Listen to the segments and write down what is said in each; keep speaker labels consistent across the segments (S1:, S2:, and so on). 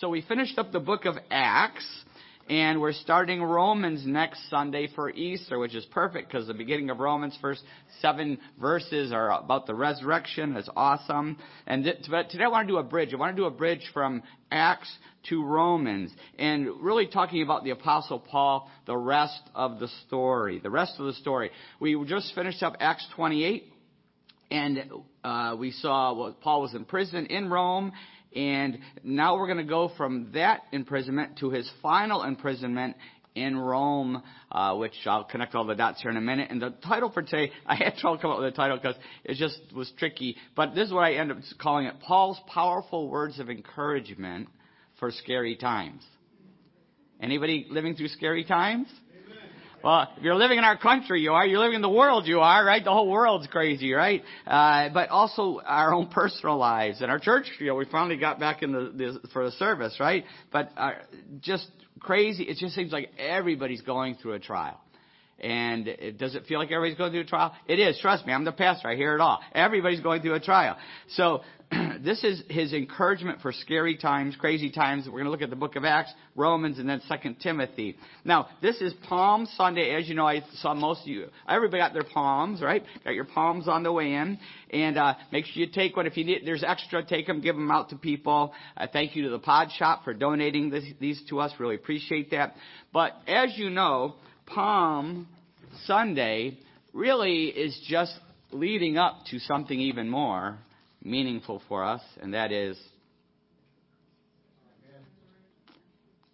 S1: So we finished up the book of Acts, and we're starting Romans next Sunday for Easter, which is perfect because the beginning of Romans, first seven verses are about the resurrection. It's awesome. And th- but today I want to do a bridge. I want to do a bridge from Acts to Romans and really talking about the apostle Paul, the rest of the story, the rest of the story. We just finished up Acts 28 and uh, we saw well, Paul was in prison in Rome and now we're going to go from that imprisonment to his final imprisonment in Rome, uh, which I'll connect all the dots here in a minute. And the title for today, I had trouble coming up with a title because it just was tricky. But this is what I end up calling it: Paul's powerful words of encouragement for scary times. Anybody living through scary times? Well, if you're living in our country, you are. You're living in the world, you are, right? The whole world's crazy, right? Uh, but also our own personal lives and our church. You know, we finally got back in the, the for the service, right? But uh, just crazy. It just seems like everybody's going through a trial. And it, does it feel like everybody's going through a trial? It is. Trust me. I'm the pastor. I hear it all. Everybody's going through a trial. So this is his encouragement for scary times, crazy times. We're going to look at the book of Acts, Romans, and then Second Timothy. Now, this is Palm Sunday. As you know, I saw most of you. Everybody got their palms, right? Got your palms on the way in. And uh, make sure you take one. If you need, there's extra, take them, give them out to people. Uh, thank you to the Pod Shop for donating this, these to us. Really appreciate that. But as you know, Palm Sunday really is just leading up to something even more meaningful for us, and that is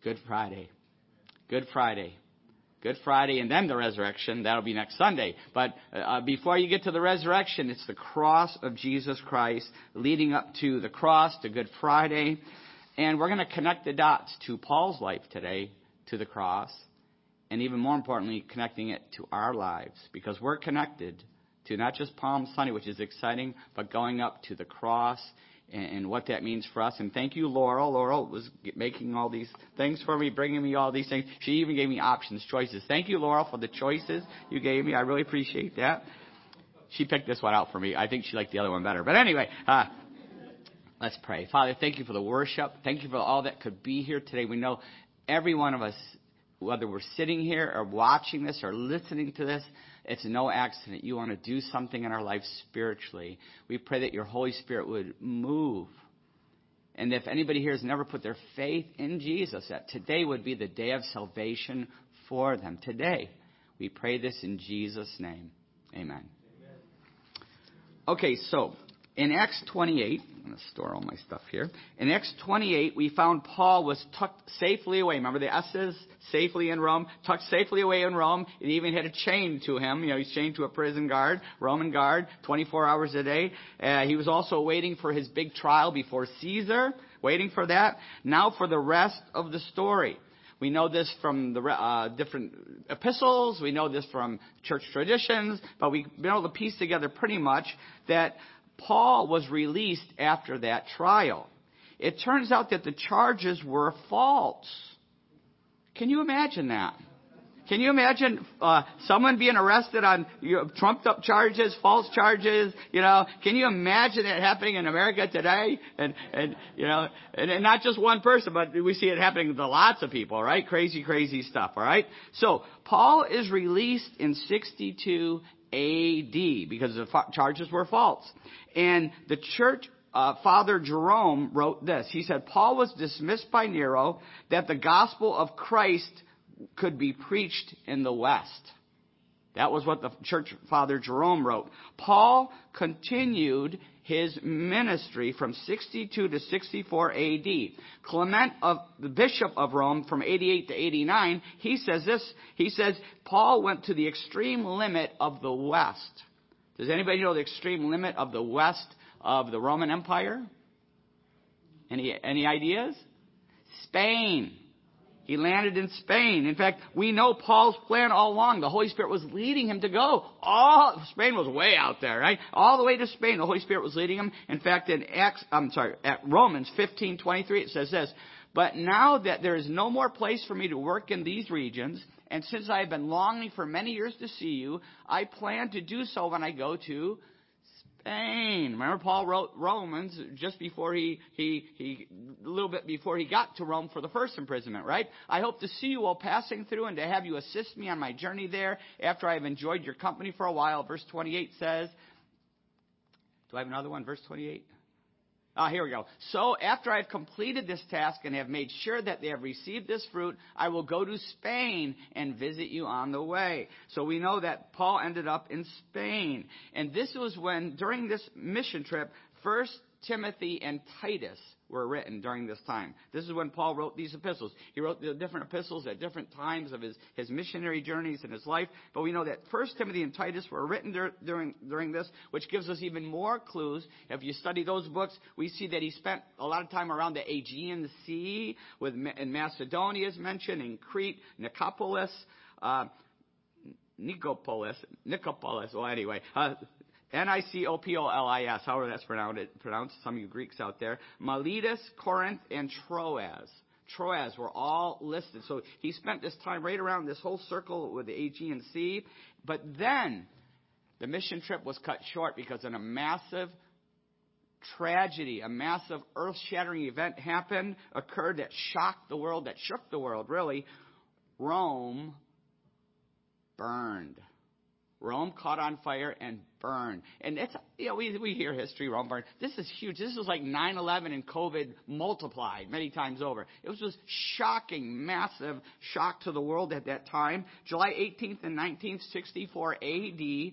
S1: Good Friday. Good Friday. Good Friday and then the resurrection. That'll be next Sunday. But uh, before you get to the resurrection, it's the cross of Jesus Christ leading up to the cross, to Good Friday. And we're going to connect the dots to Paul's life today, to the cross and even more importantly, connecting it to our lives because we're connected to not just Palm Sunday, which is exciting, but going up to the cross and, and what that means for us. And thank you, Laurel. Laurel was making all these things for me, bringing me all these things. She even gave me options, choices. Thank you, Laurel, for the choices you gave me. I really appreciate that. She picked this one out for me. I think she liked the other one better. But anyway, uh, let's pray. Father, thank you for the worship. Thank you for all that could be here today. We know every one of us whether we're sitting here or watching this or listening to this, it's no accident. You want to do something in our life spiritually. We pray that your Holy Spirit would move. And if anybody here has never put their faith in Jesus, that today would be the day of salvation for them. Today. We pray this in Jesus' name. Amen. Amen. Okay, so in Acts 28, I'm going to store all my stuff here. In Acts 28, we found Paul was tucked safely away. Remember the S's? Safely in Rome, tucked safely away in Rome. It even had a chain to him. You know, he's chained to a prison guard, Roman guard, 24 hours a day. Uh, he was also waiting for his big trial before Caesar, waiting for that. Now for the rest of the story. We know this from the uh, different epistles. We know this from church traditions, but we've been able to piece together pretty much that Paul was released after that trial. It turns out that the charges were false. Can you imagine that? Can you imagine uh, someone being arrested on you know, trumped up charges, false charges? You know, can you imagine that happening in America today? And and you know, and, and not just one person, but we see it happening to lots of people, right? Crazy, crazy stuff. All right. So Paul is released in 62 AD because the charges were false. And the church uh, Father Jerome wrote this. He said, Paul was dismissed by Nero that the gospel of Christ could be preached in the West. That was what the church father Jerome wrote. Paul continued his ministry from 62 to 64 AD. Clement of the bishop of Rome from 88 to 89, he says this, he says Paul went to the extreme limit of the west. Does anybody know the extreme limit of the west of the Roman Empire? Any any ideas? Spain. He landed in Spain. In fact, we know Paul's plan all along. The Holy Spirit was leading him to go. All Spain was way out there, right? All the way to Spain, the Holy Spirit was leading him. In fact, in Acts, I'm sorry, at Romans 15:23, it says this: "But now that there is no more place for me to work in these regions, and since I have been longing for many years to see you, I plan to do so when I go to Spain. Remember Paul wrote Romans just before he, he, he, a little bit before he got to Rome for the first imprisonment, right? I hope to see you while passing through and to have you assist me on my journey there after I have enjoyed your company for a while. Verse 28 says, do I have another one? Verse 28? Ah, here we go. So after I've completed this task and have made sure that they have received this fruit, I will go to Spain and visit you on the way. So we know that Paul ended up in Spain. And this was when, during this mission trip, first Timothy and Titus were written during this time. This is when Paul wrote these epistles. He wrote the different epistles at different times of his, his missionary journeys in his life. But we know that First Timothy and Titus were written dur- during, during this, which gives us even more clues. If you study those books, we see that he spent a lot of time around the Aegean Sea, with in Macedonia is mentioned, in Crete, Nicopolis, uh, Nicopolis, Nicopolis. Well, anyway, uh, N-I-C-O-P-O-L-I-S, however that's pronounced, some of you Greeks out there. Miletus, Corinth, and Troas. Troas were all listed. So he spent this time right around this whole circle with the Aegean Sea. But then the mission trip was cut short because of a massive tragedy, a massive earth shattering event happened, occurred that shocked the world, that shook the world, really. Rome burned. Rome caught on fire and burned. And it's, you know, we, we hear history, Rome burned. This is huge. This was like 9-11 and COVID multiplied many times over. It was just shocking, massive shock to the world at that time. July 18th and 19th, 64 AD.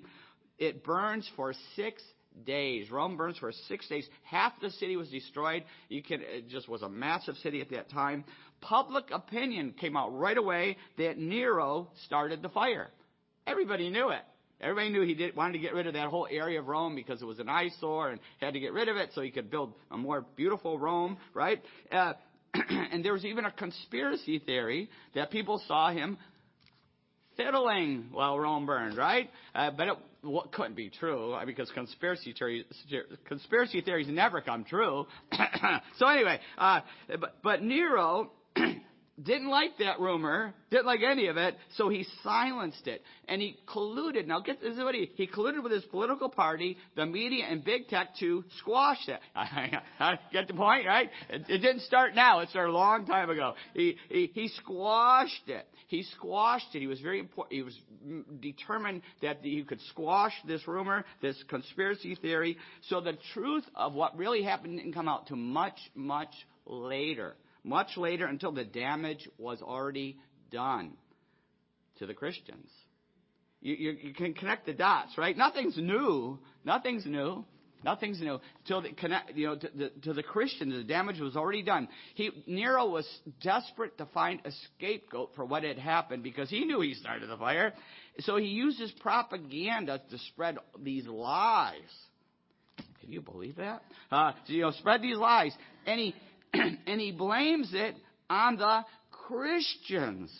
S1: It burns for six days. Rome burns for six days. Half the city was destroyed. You can, it just was a massive city at that time. Public opinion came out right away that Nero started the fire. Everybody knew it. Everybody knew he did, wanted to get rid of that whole area of Rome because it was an eyesore and had to get rid of it so he could build a more beautiful Rome, right? Uh, and there was even a conspiracy theory that people saw him fiddling while Rome burned, right? Uh, but it well, couldn't be true uh, because conspiracy theories, conspiracy theories never come true. so anyway, uh, but, but Nero didn't like that rumor, didn't like any of it, so he silenced it. And he colluded. Now, get this is what he, he colluded with his political party, the media, and big tech to squash it. get the point, right? It, it, didn't start now. It started a long time ago. He, he, he squashed it. He squashed it. He was very important. He was determined that he could squash this rumor, this conspiracy theory. So the truth of what really happened didn't come out to much, much later much later until the damage was already done to the Christians. You, you, you, can connect the dots, right? Nothing's new. Nothing's new. Nothing's new. Till the connect, you know, to the, to the Christians, the damage was already done. He, Nero was desperate to find a scapegoat for what had happened because he knew he started the fire. So he uses propaganda to spread these lies. Can you believe that? Uh, you know, spread these lies. And he, and he blames it on the Christians.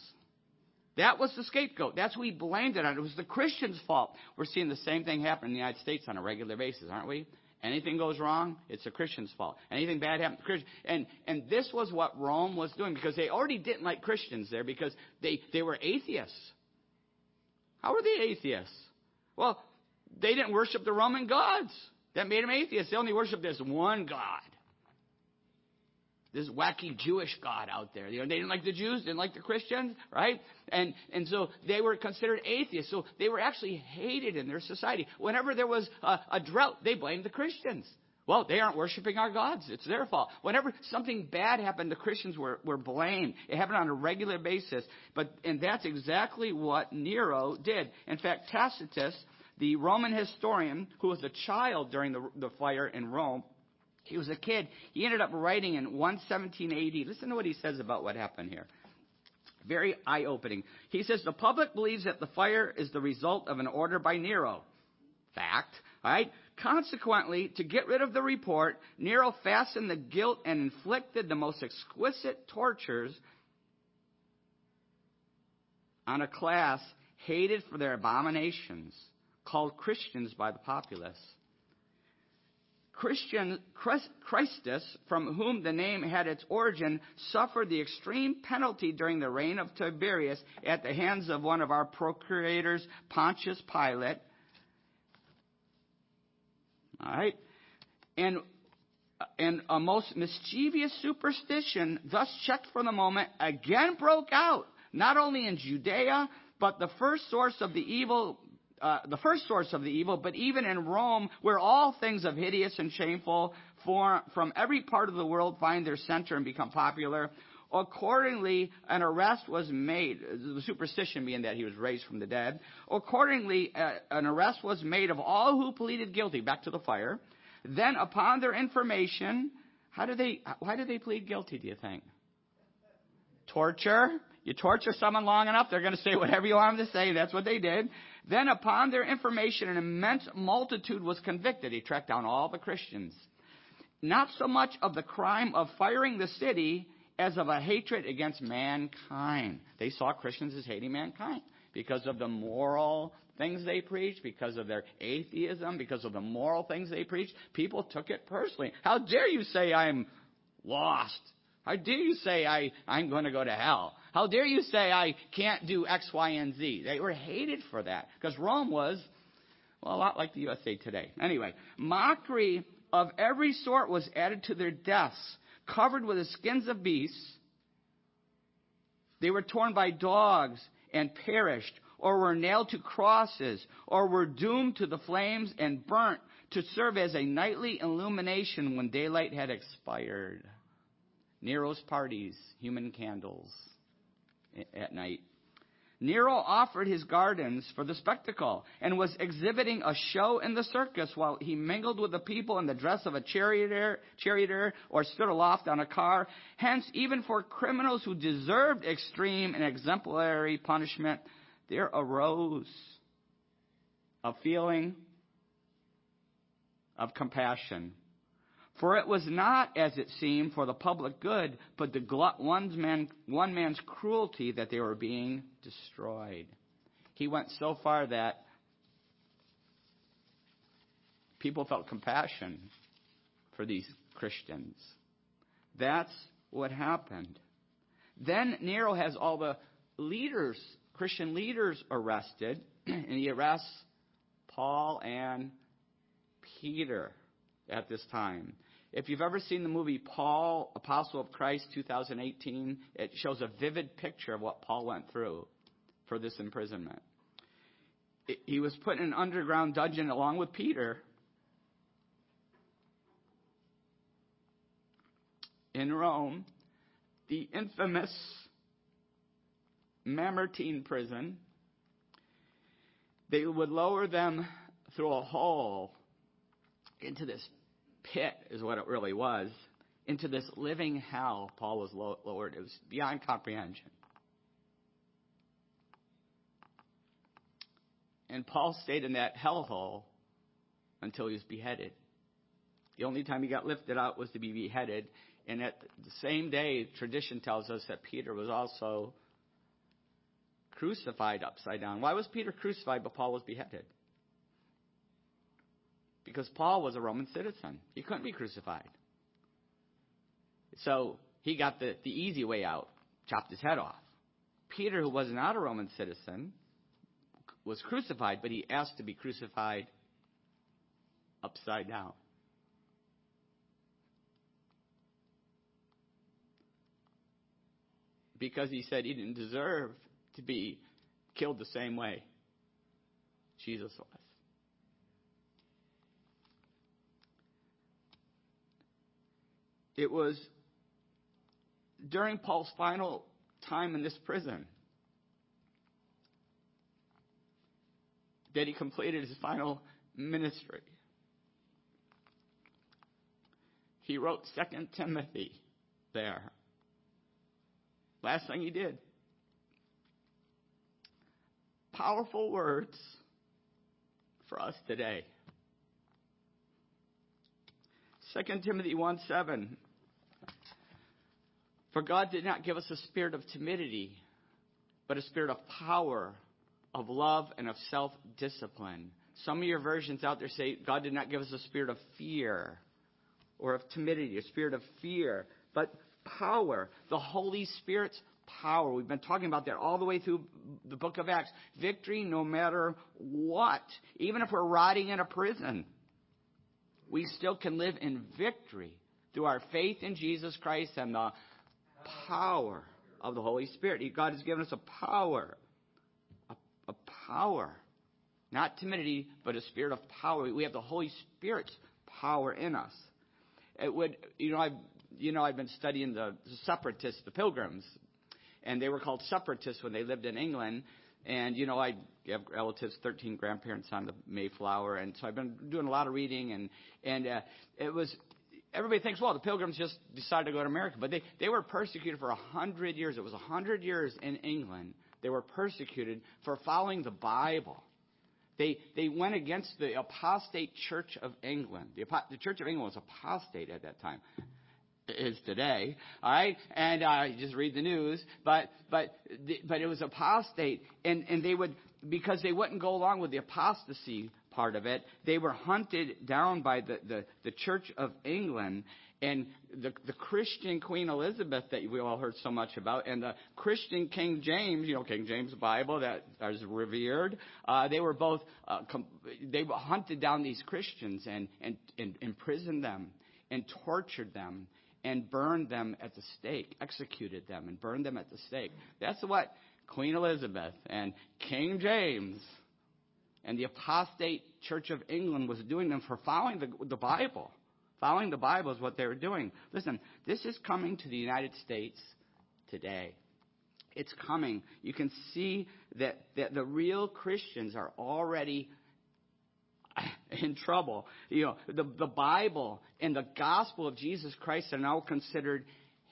S1: That was the scapegoat. That's who he blamed it on. It was the Christians' fault. We're seeing the same thing happen in the United States on a regular basis, aren't we? Anything goes wrong, it's the Christian's fault. Anything bad happens, Christian. And and this was what Rome was doing because they already didn't like Christians there because they they were atheists. How were they atheists? Well, they didn't worship the Roman gods. That made them atheists. They only worshiped this one God this wacky Jewish God out there. You know, they didn't like the Jews, didn't like the Christians, right? And and so they were considered atheists. So they were actually hated in their society. Whenever there was a, a drought, they blamed the Christians. Well, they aren't worshiping our gods. It's their fault. Whenever something bad happened, the Christians were, were blamed. It happened on a regular basis. But and that's exactly what Nero did. In fact, Tacitus, the Roman historian who was a child during the, the fire in Rome, he was a kid. He ended up writing in 117 AD. Listen to what he says about what happened here. Very eye opening. He says the public believes that the fire is the result of an order by Nero. Fact. Right? Consequently, to get rid of the report, Nero fastened the guilt and inflicted the most exquisite tortures on a class hated for their abominations, called Christians by the populace. Christian, Christus, from whom the name had its origin, suffered the extreme penalty during the reign of Tiberius at the hands of one of our procurators, Pontius Pilate. All right? And, and a most mischievous superstition, thus checked for the moment, again broke out, not only in Judea, but the first source of the evil uh, the first source of the evil, but even in Rome, where all things of hideous and shameful for, from every part of the world find their center and become popular. Accordingly, an arrest was made, the superstition being that he was raised from the dead. Accordingly, uh, an arrest was made of all who pleaded guilty, back to the fire. Then, upon their information, how do they, why do they plead guilty, do you think? Torture? You torture someone long enough, they're going to say whatever you want them to say. That's what they did. Then, upon their information, an immense multitude was convicted. He tracked down all the Christians. Not so much of the crime of firing the city as of a hatred against mankind. They saw Christians as hating mankind because of the moral things they preached, because of their atheism, because of the moral things they preached. People took it personally. How dare you say I'm lost? How dare you say I, I'm going to go to hell? How dare you say I can't do X, Y, and Z? They were hated for that because Rome was, well, a lot like the USA today. Anyway, mockery of every sort was added to their deaths, covered with the skins of beasts. They were torn by dogs and perished, or were nailed to crosses, or were doomed to the flames and burnt to serve as a nightly illumination when daylight had expired. Nero's parties, human candles at night. Nero offered his gardens for the spectacle and was exhibiting a show in the circus while he mingled with the people in the dress of a charioteer, charioteer or stood aloft on a car. Hence, even for criminals who deserved extreme and exemplary punishment, there arose a feeling of compassion for it was not, as it seemed, for the public good, but the one, man, one man's cruelty that they were being destroyed. He went so far that people felt compassion for these Christians. That's what happened. Then Nero has all the leaders, Christian leaders, arrested, and he arrests Paul and Peter at this time. If you've ever seen the movie Paul, Apostle of Christ 2018, it shows a vivid picture of what Paul went through for this imprisonment. He was put in an underground dungeon along with Peter in Rome, the infamous Mamertine prison. They would lower them through a hole into this pit, is what it really was, into this living hell Paul was lowered. It was beyond comprehension. And Paul stayed in that hellhole until he was beheaded. The only time he got lifted out was to be beheaded. And at the same day, tradition tells us that Peter was also crucified upside down. Why was Peter crucified but Paul was beheaded? Because Paul was a Roman citizen. He couldn't be crucified. So he got the, the easy way out, chopped his head off. Peter, who was not a Roman citizen, was crucified, but he asked to be crucified upside down. Because he said he didn't deserve to be killed the same way Jesus was. It was during Paul's final time in this prison that he completed his final ministry. He wrote Second Timothy there. Last thing he did. Powerful words for us today. 2 Timothy 1 7. For God did not give us a spirit of timidity, but a spirit of power, of love, and of self discipline. Some of your versions out there say God did not give us a spirit of fear or of timidity, a spirit of fear, but power, the Holy Spirit's power. We've been talking about that all the way through the book of Acts. Victory no matter what, even if we're rotting in a prison. we still can live in victory through our faith in Jesus Christ and the power of the Holy Spirit. God has given us a power, a, a power, not timidity, but a spirit of power. We have the Holy Spirit's power in us. It would, you know, I've, you know, I've been studying the separatists, the pilgrims, and they were called separatists when they lived in England. And you know, I have relatives, 13 grandparents on the Mayflower, and so I've been doing a lot of reading, and and uh, it was everybody thinks, well, the pilgrims just decided to go to America, but they, they were persecuted for a hundred years. It was a hundred years in England. They were persecuted for following the Bible. They, they went against the apostate Church of England. The, the Church of England was apostate at that time. Is today, all right? And uh, just read the news. But but but it was apostate, and and they would because they wouldn't go along with the apostasy part of it. They were hunted down by the, the, the Church of England and the, the Christian Queen Elizabeth that we all heard so much about, and the Christian King James, you know, King James Bible that is revered, uh, they were both, uh, com- they hunted down these Christians and, and, and imprisoned them and tortured them and burned them at the stake, executed them and burned them at the stake. That's what Queen Elizabeth and King James and the apostate Church of England was doing them for following the, the Bible. Following the Bible is what they were doing. Listen, this is coming to the United States today. It's coming. You can see that, that the real Christians are already in trouble. You know, the, the Bible and the gospel of Jesus Christ are now considered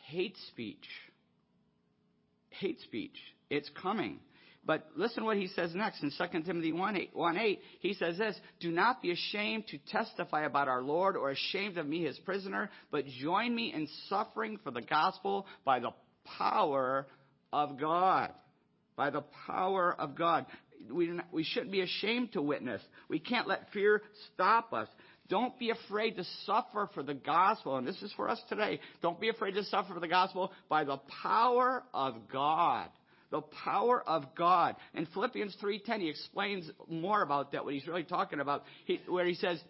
S1: hate speech. Hate speech. It's coming. But listen what he says next in 2 Timothy 1 8, 1 8. He says this Do not be ashamed to testify about our Lord or ashamed of me, his prisoner, but join me in suffering for the gospel by the power of God. By the power of God. We, we shouldn't be ashamed to witness. We can't let fear stop us. Don't be afraid to suffer for the gospel. And this is for us today. Don't be afraid to suffer for the gospel by the power of God the power of God. In Philippians 3:10, he explains more about that, what he's really talking about, he, where he says,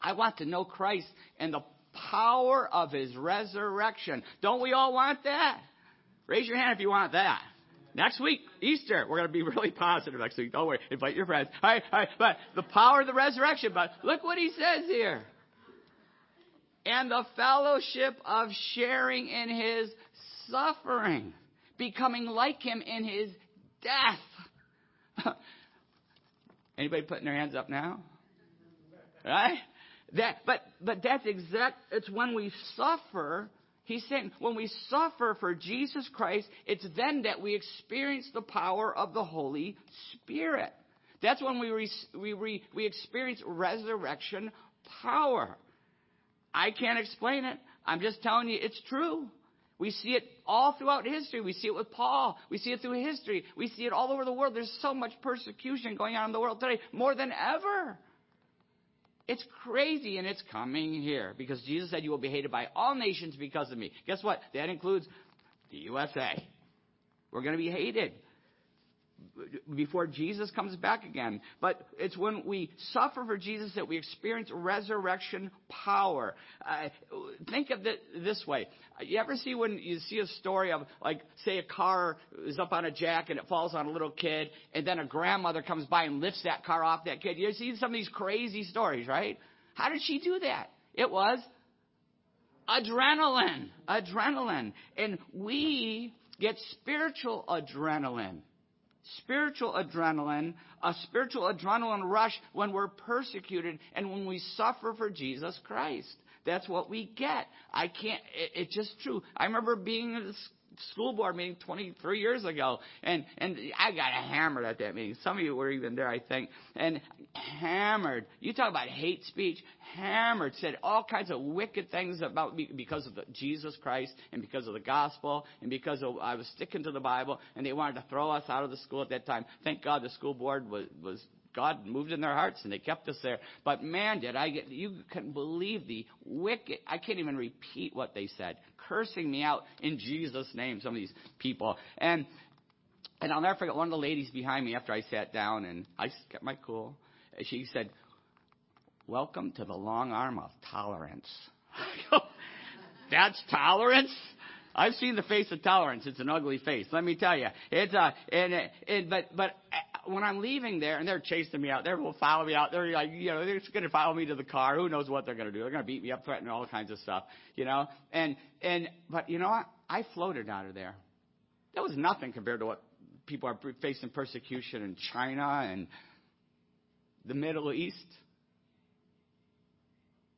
S1: I want to know Christ and the power of his resurrection. Don't we all want that? Raise your hand if you want that. Next week, Easter, we're going to be really positive next week. Don't worry. Invite your friends. All right, all right. But the power of the resurrection. But look what he says here. And the fellowship of sharing in his suffering becoming like him in his death. Anybody putting their hands up now? Right? That, but, but that's exact, it's when we suffer, he's saying, when we suffer for Jesus Christ, it's then that we experience the power of the Holy Spirit. That's when we, re, we, re, we experience resurrection power. I can't explain it. I'm just telling you it's true. We see it all throughout history. We see it with Paul. We see it through history. We see it all over the world. There's so much persecution going on in the world today, more than ever. It's crazy and it's coming here because Jesus said you will be hated by all nations because of me. Guess what? That includes the USA. We're going to be hated before Jesus comes back again. But it's when we suffer for Jesus that we experience resurrection power. Uh, think of it this way. You ever see when you see a story of, like, say a car is up on a jack and it falls on a little kid, and then a grandmother comes by and lifts that car off that kid? You see some of these crazy stories, right? How did she do that? It was adrenaline. Adrenaline. And we get spiritual adrenaline spiritual adrenaline, a spiritual adrenaline rush when we're persecuted and when we suffer for Jesus Christ. That's what we get. I can't, it, it's just true. I remember being in school board meeting 23 years ago, and, and I got hammered at that meeting. Some of you were even there, I think. And hammered. You talk about hate speech. Hammered. Said all kinds of wicked things about me because of the, Jesus Christ and because of the gospel and because of, I was sticking to the Bible, and they wanted to throw us out of the school at that time. Thank God the school board was, was God moved in their hearts and they kept us there. But man, did I get, you can believe the wicked, I can't even repeat what they said, cursing me out in Jesus' name, some of these people. And, and I'll never forget one of the ladies behind me after I sat down and I kept my cool. She said, Welcome to the long arm of tolerance. That's tolerance? I've seen the face of tolerance. It's an ugly face. Let me tell you. It's a, and, and but but when I'm leaving there and they're chasing me out, they will follow me out. They're like, you know, they're to follow me to the car. Who knows what they're going to do? They're going to beat me up, threaten all kinds of stuff, you know. And and but you know what? I floated out of there. That was nothing compared to what people are facing persecution in China and the Middle East.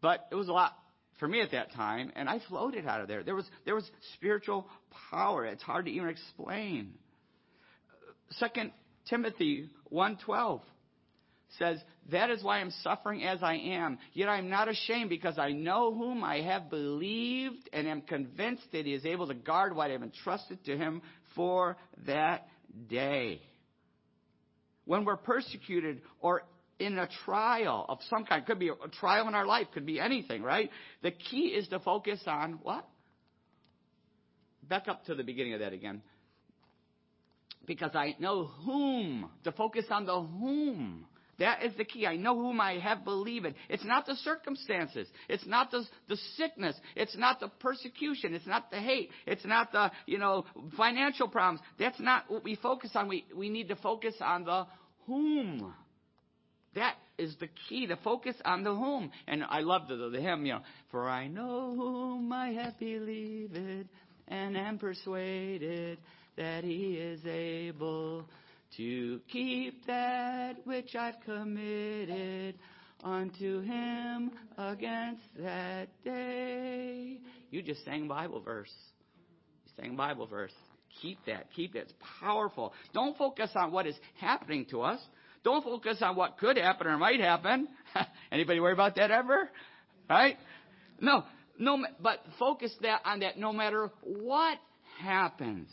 S1: But it was a lot for me at that time, and I floated out of there. There was there was spiritual power. It's hard to even explain. Second Timothy 1:12 says, "That is why I'm suffering as I am. Yet I am not ashamed because I know whom I have believed and am convinced that he is able to guard what I have entrusted to him for that day." When we're persecuted or in a trial of some kind. Could be a trial in our life, could be anything, right? The key is to focus on what? Back up to the beginning of that again. Because I know whom. To focus on the whom. That is the key. I know whom I have believed. It's not the circumstances. It's not the, the sickness. It's not the persecution. It's not the hate. It's not the, you know, financial problems. That's not what we focus on. We, we need to focus on the whom. That is the key to focus on the whom. And I love the, the hymn, you know, for I know whom I have believed and am persuaded that he is able to keep that which I've committed unto him against that day. You just sang Bible verse. You sang Bible verse. Keep that. Keep that. It's powerful. Don't focus on what is happening to us. Don't focus on what could happen or might happen. Anybody worry about that ever? Right? No, no, but focus that on that no matter what happens.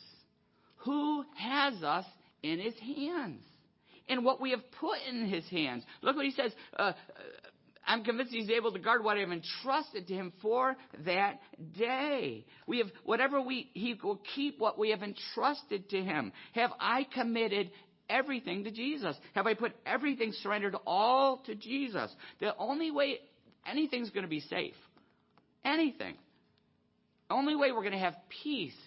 S1: Who has us in his hands? And what we have put in his hands. Look what he says. Uh, I'm convinced he's able to guard what I have entrusted to him for that day. We have whatever we he will keep what we have entrusted to him. Have I committed everything to Jesus? Have I put everything surrendered all to Jesus? The only way anything's going to be safe, anything, only way we're going to have peace,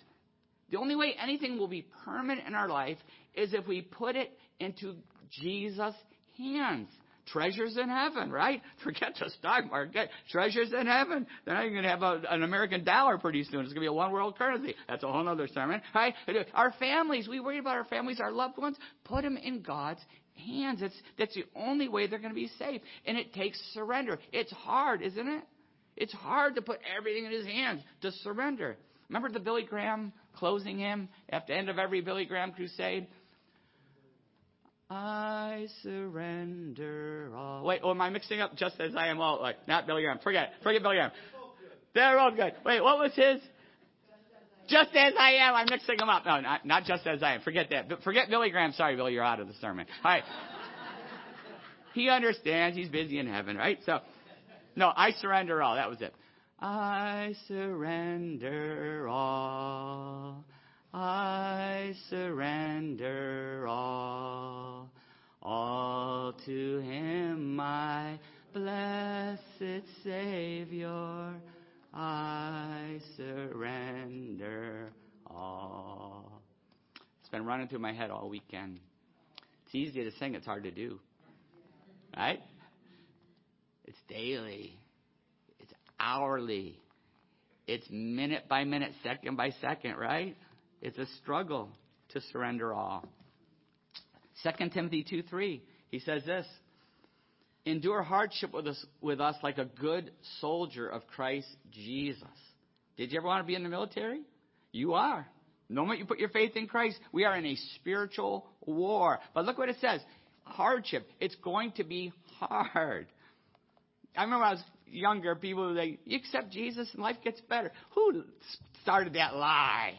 S1: the only way anything will be permanent in our life is if we put it into Jesus' hands. Treasures in heaven, right? Forget the stock market. Treasures in heaven. Then you're going to have a, an American dollar pretty soon. It's going to be a one world currency. That's a whole other sermon, right? Our families, we worry about our families, our loved ones. Put them in God's hands. It's, that's the only way they're going to be safe. And it takes surrender. It's hard, isn't it? It's hard to put everything in his hands, to surrender. Remember the Billy Graham closing hymn at the end of every Billy Graham crusade? I surrender all. Wait, oh, am I mixing up just as I am all? Like, not Billy Graham. Forget Forget Billy Graham. They're all good. Wait, what was his? Just as I am. I'm mixing them up. No, not, not just as I am. Forget that. But Forget Billy Graham. Sorry, Billy, you're out of the sermon. All right. he understands. He's busy in heaven, right? So, no, I surrender all. That was it. I surrender all. I surrender all, all to Him, my blessed Savior. I surrender all. It's been running through my head all weekend. It's easy to sing, it's hard to do. Right? It's daily. Hourly. It's minute by minute, second by second, right? It's a struggle to surrender all. 2 Timothy 2 3, he says this Endure hardship with us, with us like a good soldier of Christ Jesus. Did you ever want to be in the military? You are. The moment you put your faith in Christ, we are in a spiritual war. But look what it says hardship. It's going to be hard. I remember I was younger, people say, You accept Jesus and life gets better. Who started that lie?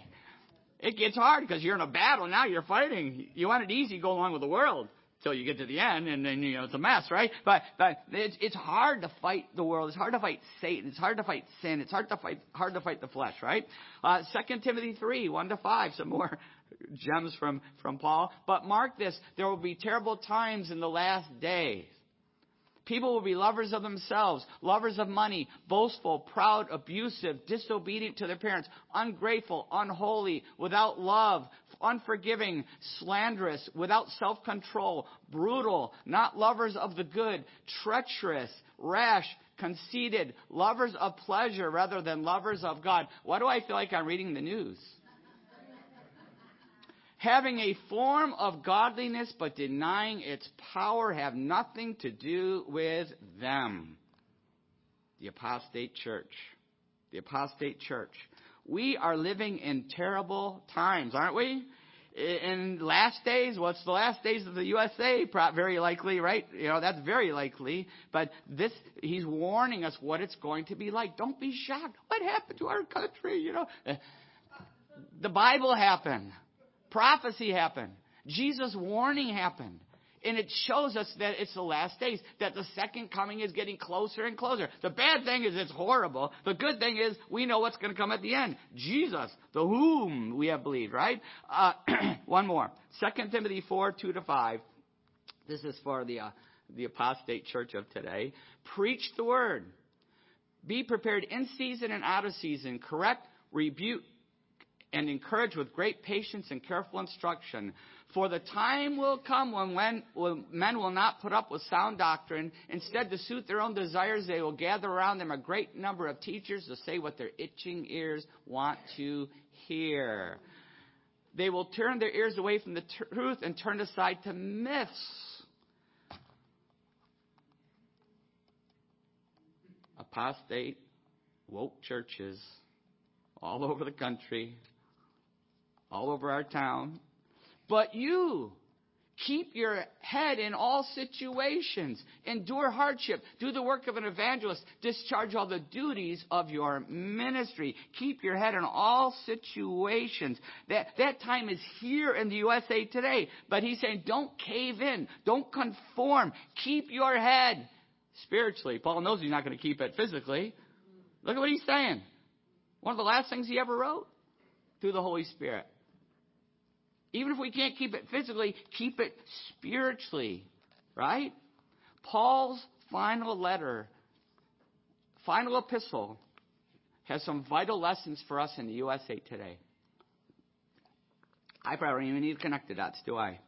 S1: It gets hard because you're in a battle now. You're fighting. You want it easy, go along with the world till you get to the end, and then you know it's a mess, right? But but it's it's hard to fight the world. It's hard to fight Satan. It's hard to fight sin. It's hard to fight hard to fight the flesh, right? Uh, Second Timothy three one to five. Some more gems from from Paul. But mark this: there will be terrible times in the last days. People will be lovers of themselves, lovers of money, boastful, proud, abusive, disobedient to their parents, ungrateful, unholy, without love, unforgiving, slanderous, without self control, brutal, not lovers of the good, treacherous, rash, conceited, lovers of pleasure rather than lovers of God. Why do I feel like I'm reading the news? Having a form of godliness but denying its power have nothing to do with them. The apostate church. The apostate church. We are living in terrible times, aren't we? In last days, what's the last days of the USA? Very likely, right? You know, that's very likely. But this, he's warning us what it's going to be like. Don't be shocked. What happened to our country? You know, eh, the Bible happened. Prophecy happened. Jesus' warning happened. And it shows us that it's the last days, that the second coming is getting closer and closer. The bad thing is it's horrible. The good thing is we know what's going to come at the end. Jesus, the whom we have believed, right? Uh, one more. 2 Timothy 4, 2 to 5. This is for the, uh, the apostate church of today. Preach the word. Be prepared in season and out of season. Correct, rebuke, and encourage with great patience and careful instruction. For the time will come when, when, men will not put up with sound doctrine. Instead, to suit their own desires, they will gather around them a great number of teachers to say what their itching ears want to hear. They will turn their ears away from the truth and turn aside to myths. Apostate, woke churches all over the country all over our town. But you, keep your head in all situations. Endure hardship. Do the work of an evangelist. Discharge all the duties of your ministry. Keep your head in all situations. That, that time is here in the USA today. But he's saying, don't cave in. Don't conform. Keep your head spiritually. Paul knows he's not going to keep it physically. Look at what he's saying. One of the last things he ever wrote through the Holy Spirit. Even if we can't keep it physically, keep it spiritually, right? Paul's final letter, final epistle, has some vital lessons for us in the USA today. I probably don't even need to connect the dots, do I?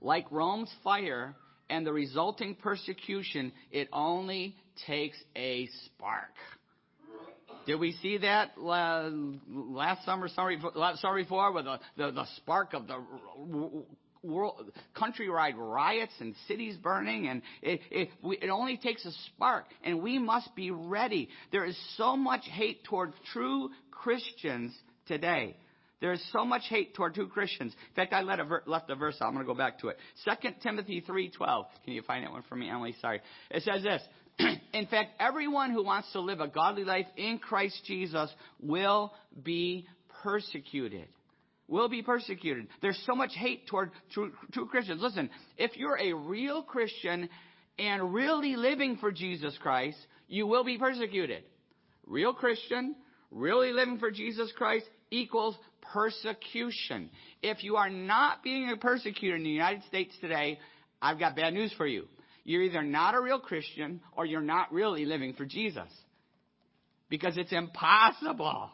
S1: Like Rome's fire and the resulting persecution, it only takes a spark. Did we see that last summer, summer, before, with the, spark of the countrywide riots and cities burning, and it, only takes a spark, and we must be ready. There is so much hate toward true Christians today. There is so much hate toward true Christians. In fact, I left a verse. I'm going to go back to it. 2 Timothy 3:12. Can you find that one for me, Emily? Sorry. It says this. in fact, everyone who wants to live a godly life in Christ Jesus will be persecuted. Will be persecuted. There's so much hate toward true, true Christians. Listen, if you're a real Christian and really living for Jesus Christ, you will be persecuted. Real Christian, really living for Jesus Christ equals persecution. If you are not being persecuted in the United States today, I've got bad news for you you're either not a real Christian or you're not really living for Jesus. Because it's impossible.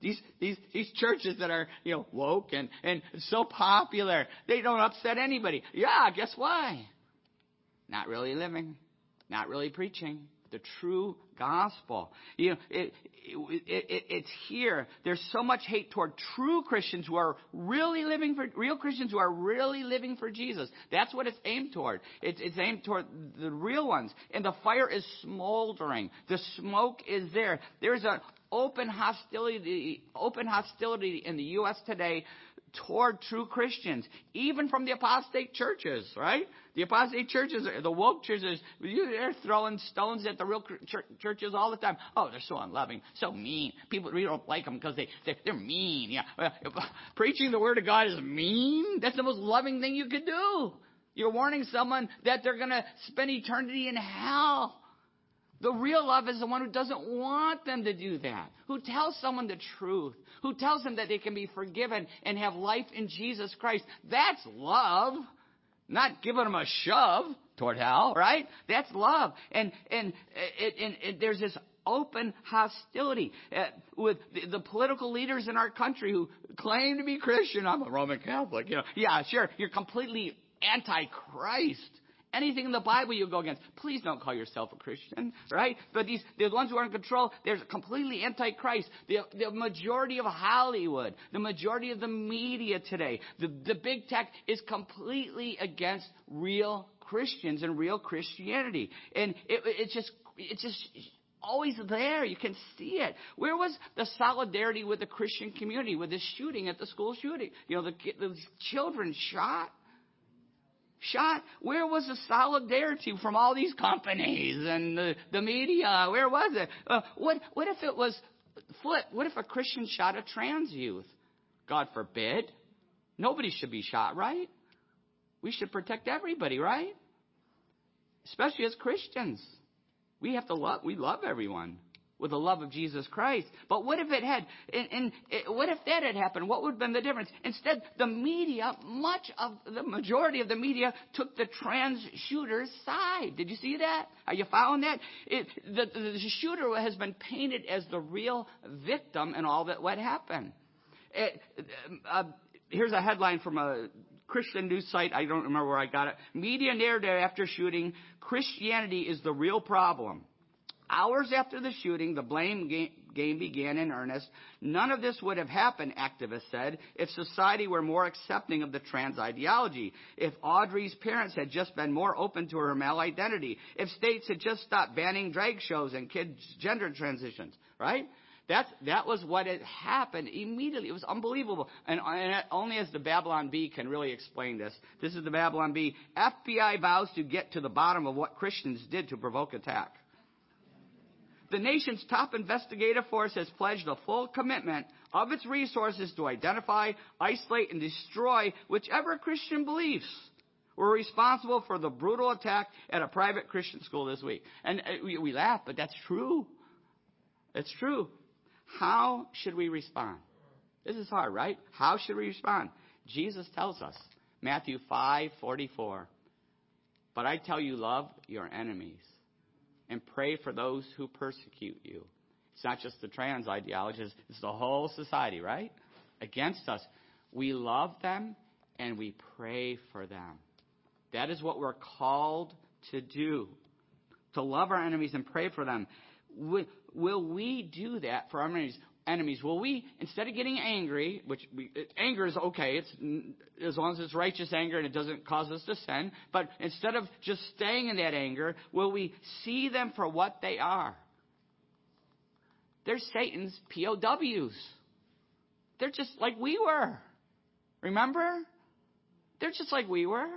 S1: These, these, these churches that are, you know, woke and, and so popular, they don't upset anybody. Yeah, guess why? Not really living, not really preaching the true gospel. You know, it, it, it, it's here. There's so much hate toward true Christians who are really living for, real Christians who are really living for Jesus. That's what it's aimed toward. It's, it's aimed toward the real ones. And the fire is smoldering. The smoke is there. There's an open hostility, open hostility in the U.S. today toward true Christians, even from the apostate churches, right? The apostate churches, the woke churches, they're throwing stones at the real churches all the time. Oh, they're so unloving, so mean. People really don't like them because they, they're mean. Yeah. Preaching the word of God is mean. That's the most loving thing you could do. You're warning someone that they're going to spend eternity in hell. The real love is the one who doesn't want them to do that, who tells someone the truth, who tells them that they can be forgiven and have life in Jesus Christ. That's love, not giving them a shove. toward hell, right? That's love. And, and, it, and it, there's this open hostility uh, with the, the, political leaders in our country who claim to be Christian. I'm a Roman Catholic, you know. Yeah, sure. You're completely anti-Christ. Anything in the Bible you go against. Please don't call yourself a Christian, right? But these, the ones who are in control, they're completely anti-Christ. The, the majority of Hollywood, the majority of the media today, the, the big tech is completely against real Christians and real Christianity. And it, it's just, it's just always there. You can see it. Where was the solidarity with the Christian community with this shooting at the school shooting? You know, the, the children shot shot. Where was the solidarity from all these companies and the, the media? Where was it? Uh, what, what if it was? What if a Christian shot a trans youth? God forbid. Nobody should be shot, right? We should protect everybody, right? Especially as Christians. We have to love, we love everyone with the love of Jesus Christ. But what if it had, and, and what if that had happened? What would have been the difference? Instead, the media, much of the majority of the media took the trans shooter's side. Did you see that? Are you following that? It, the, the shooter has been painted as the real victim in all that what happened. It, uh, here's a headline from a Christian news site. I don't remember where I got it. Media narrative after shooting. Christianity is the real problem. Hours after the shooting, the blame game began in earnest. None of this would have happened, activists said, if society were more accepting of the trans ideology, if Audrey's parents had just been more open to her male identity, if states had just stopped banning drag shows and kids' gender transitions, right? That, that was what had happened immediately. It was unbelievable. And, and only as the Babylon Bee can really explain this. This is the Babylon Bee. FBI vows to get to the bottom of what Christians did to provoke attack. The nation's top investigative force has pledged a full commitment of its resources to identify, isolate, and destroy whichever Christian beliefs were responsible for the brutal attack at a private Christian school this week. And uh, we, we laugh, but that's true. It's true. How should we respond? This is hard, right? How should we respond? Jesus tells us, Matthew 5:44. But I tell you, love your enemies and pray for those who persecute you. It's not just the trans ideologies, it's the whole society, right? Against us. We love them and we pray for them. That is what we're called to do. To love our enemies and pray for them. Will we do that for our enemies? Enemies. Will we, instead of getting angry, which we, anger is okay, it's as long as it's righteous anger and it doesn't cause us to sin, but instead of just staying in that anger, will we see them for what they are? They're Satan's POWs. They're just like we were. Remember? They're just like we were.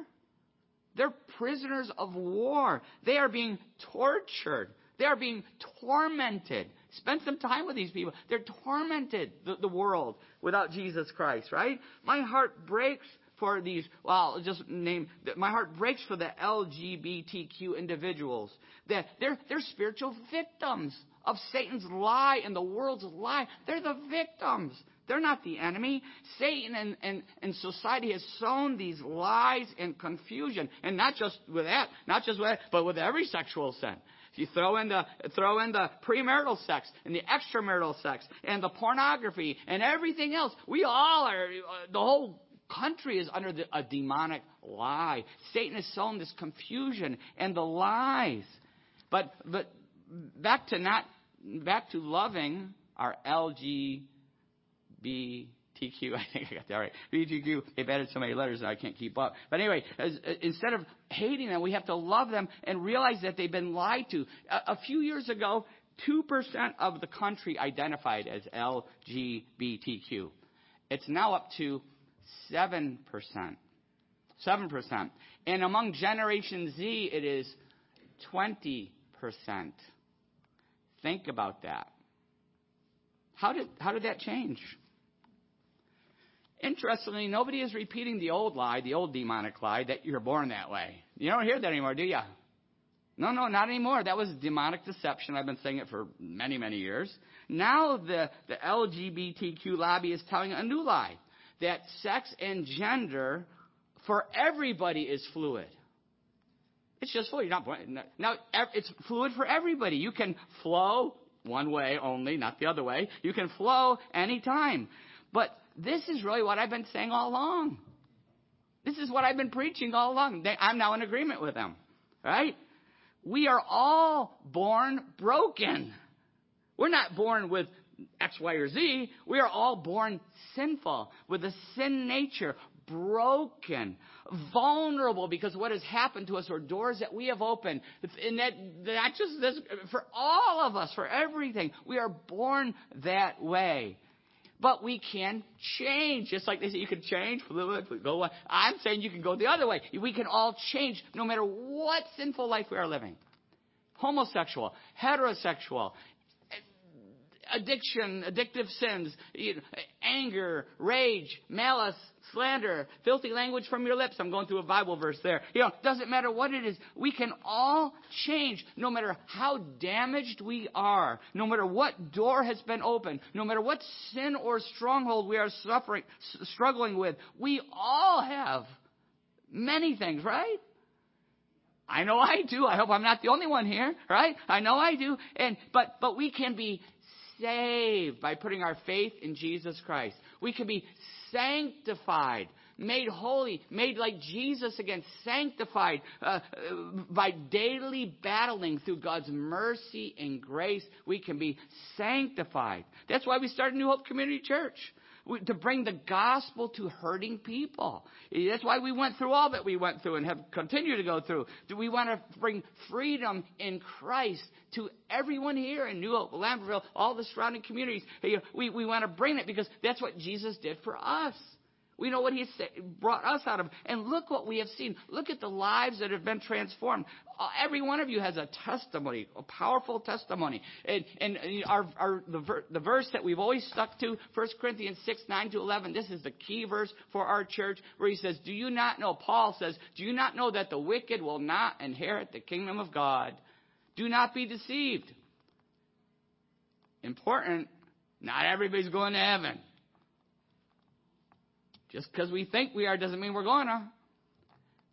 S1: They're prisoners of war. They are being tortured. They are being tormented. Spend some time with these people. They're tormented, the, the world, without Jesus Christ, right? My heart breaks for these, well, just name, my heart breaks for the LGBTQ individuals. That they're, they're spiritual victims of Satan's lie and the world's lie. They're the victims. They're not the enemy. Satan and, and, and society has sown these lies and confusion. And not just with that, not just with that, but with every sexual sin. You throw in the throw in the premarital sex and the extramarital sex and the pornography and everything else. We all are. Uh, the whole country is under the, a demonic lie. Satan has sown this confusion and the lies. But but back to not back to loving our LGB TQ, I think I got that right. BTQ, they've added so many letters that I can't keep up. But anyway, as, instead of hating them, we have to love them and realize that they've been lied to. A, a few years ago, 2% of the country identified as LGBTQ. It's now up to 7%. 7%. And among Generation Z, it is 20%. Think about that. How did, how did that change? Interestingly, nobody is repeating the old lie, the old demonic lie, that you're born that way. You don't hear that anymore, do you? No, no, not anymore. That was demonic deception. I've been saying it for many, many years. Now the, the LGBTQ lobby is telling a new lie that sex and gender for everybody is fluid. It's just fluid. You're not born. Now, it's fluid for everybody. You can flow one way only, not the other way. You can flow anytime. But this is really what I've been saying all along. This is what I've been preaching all along. I'm now in agreement with them. Right? We are all born broken. We're not born with X, Y, or Z. We are all born sinful with a sin nature, broken, vulnerable because what has happened to us or doors that we have opened. And that, that just this, for all of us, for everything, we are born that way. But we can change, just like they say you can change. Go on. I'm saying you can go the other way. We can all change no matter what sinful life we are living. Homosexual, heterosexual, addiction, addictive sins, anger, rage, malice, slander, filthy language from your lips. I'm going through a Bible verse there. You know, doesn't matter what it is. We can all change no matter how damaged we are, no matter what door has been opened, no matter what sin or stronghold we are suffering, struggling with. We all have many things, right? I know I do. I hope I'm not the only one here, right? I know I do. And but but we can be saved by putting our faith in Jesus Christ. We can be sanctified, made holy, made like Jesus again, sanctified uh, by daily battling through God's mercy and grace. We can be sanctified. That's why we started New Hope Community Church to bring the gospel to hurting people. That's why we went through all that we went through and have continued to go through. Do we want to bring freedom in Christ to everyone here in New Hope, Lambertville, all the surrounding communities? We, we want to bring it because that's what Jesus did for us. We know what He brought us out of. And look what we have seen. Look at the lives that have been transformed. Uh, every one of you has a testimony, a powerful testimony. And, and our, our, the, ver, the verse that we've always stuck to, 1 Corinthians 6, 9 to 11, this is the key verse for our church where he says, Do you not know, Paul says, Do you not know that the wicked will not inherit the kingdom of God? Do not be deceived. Important. Not everybody's going to heaven. Just because we think we are doesn't mean we're going to.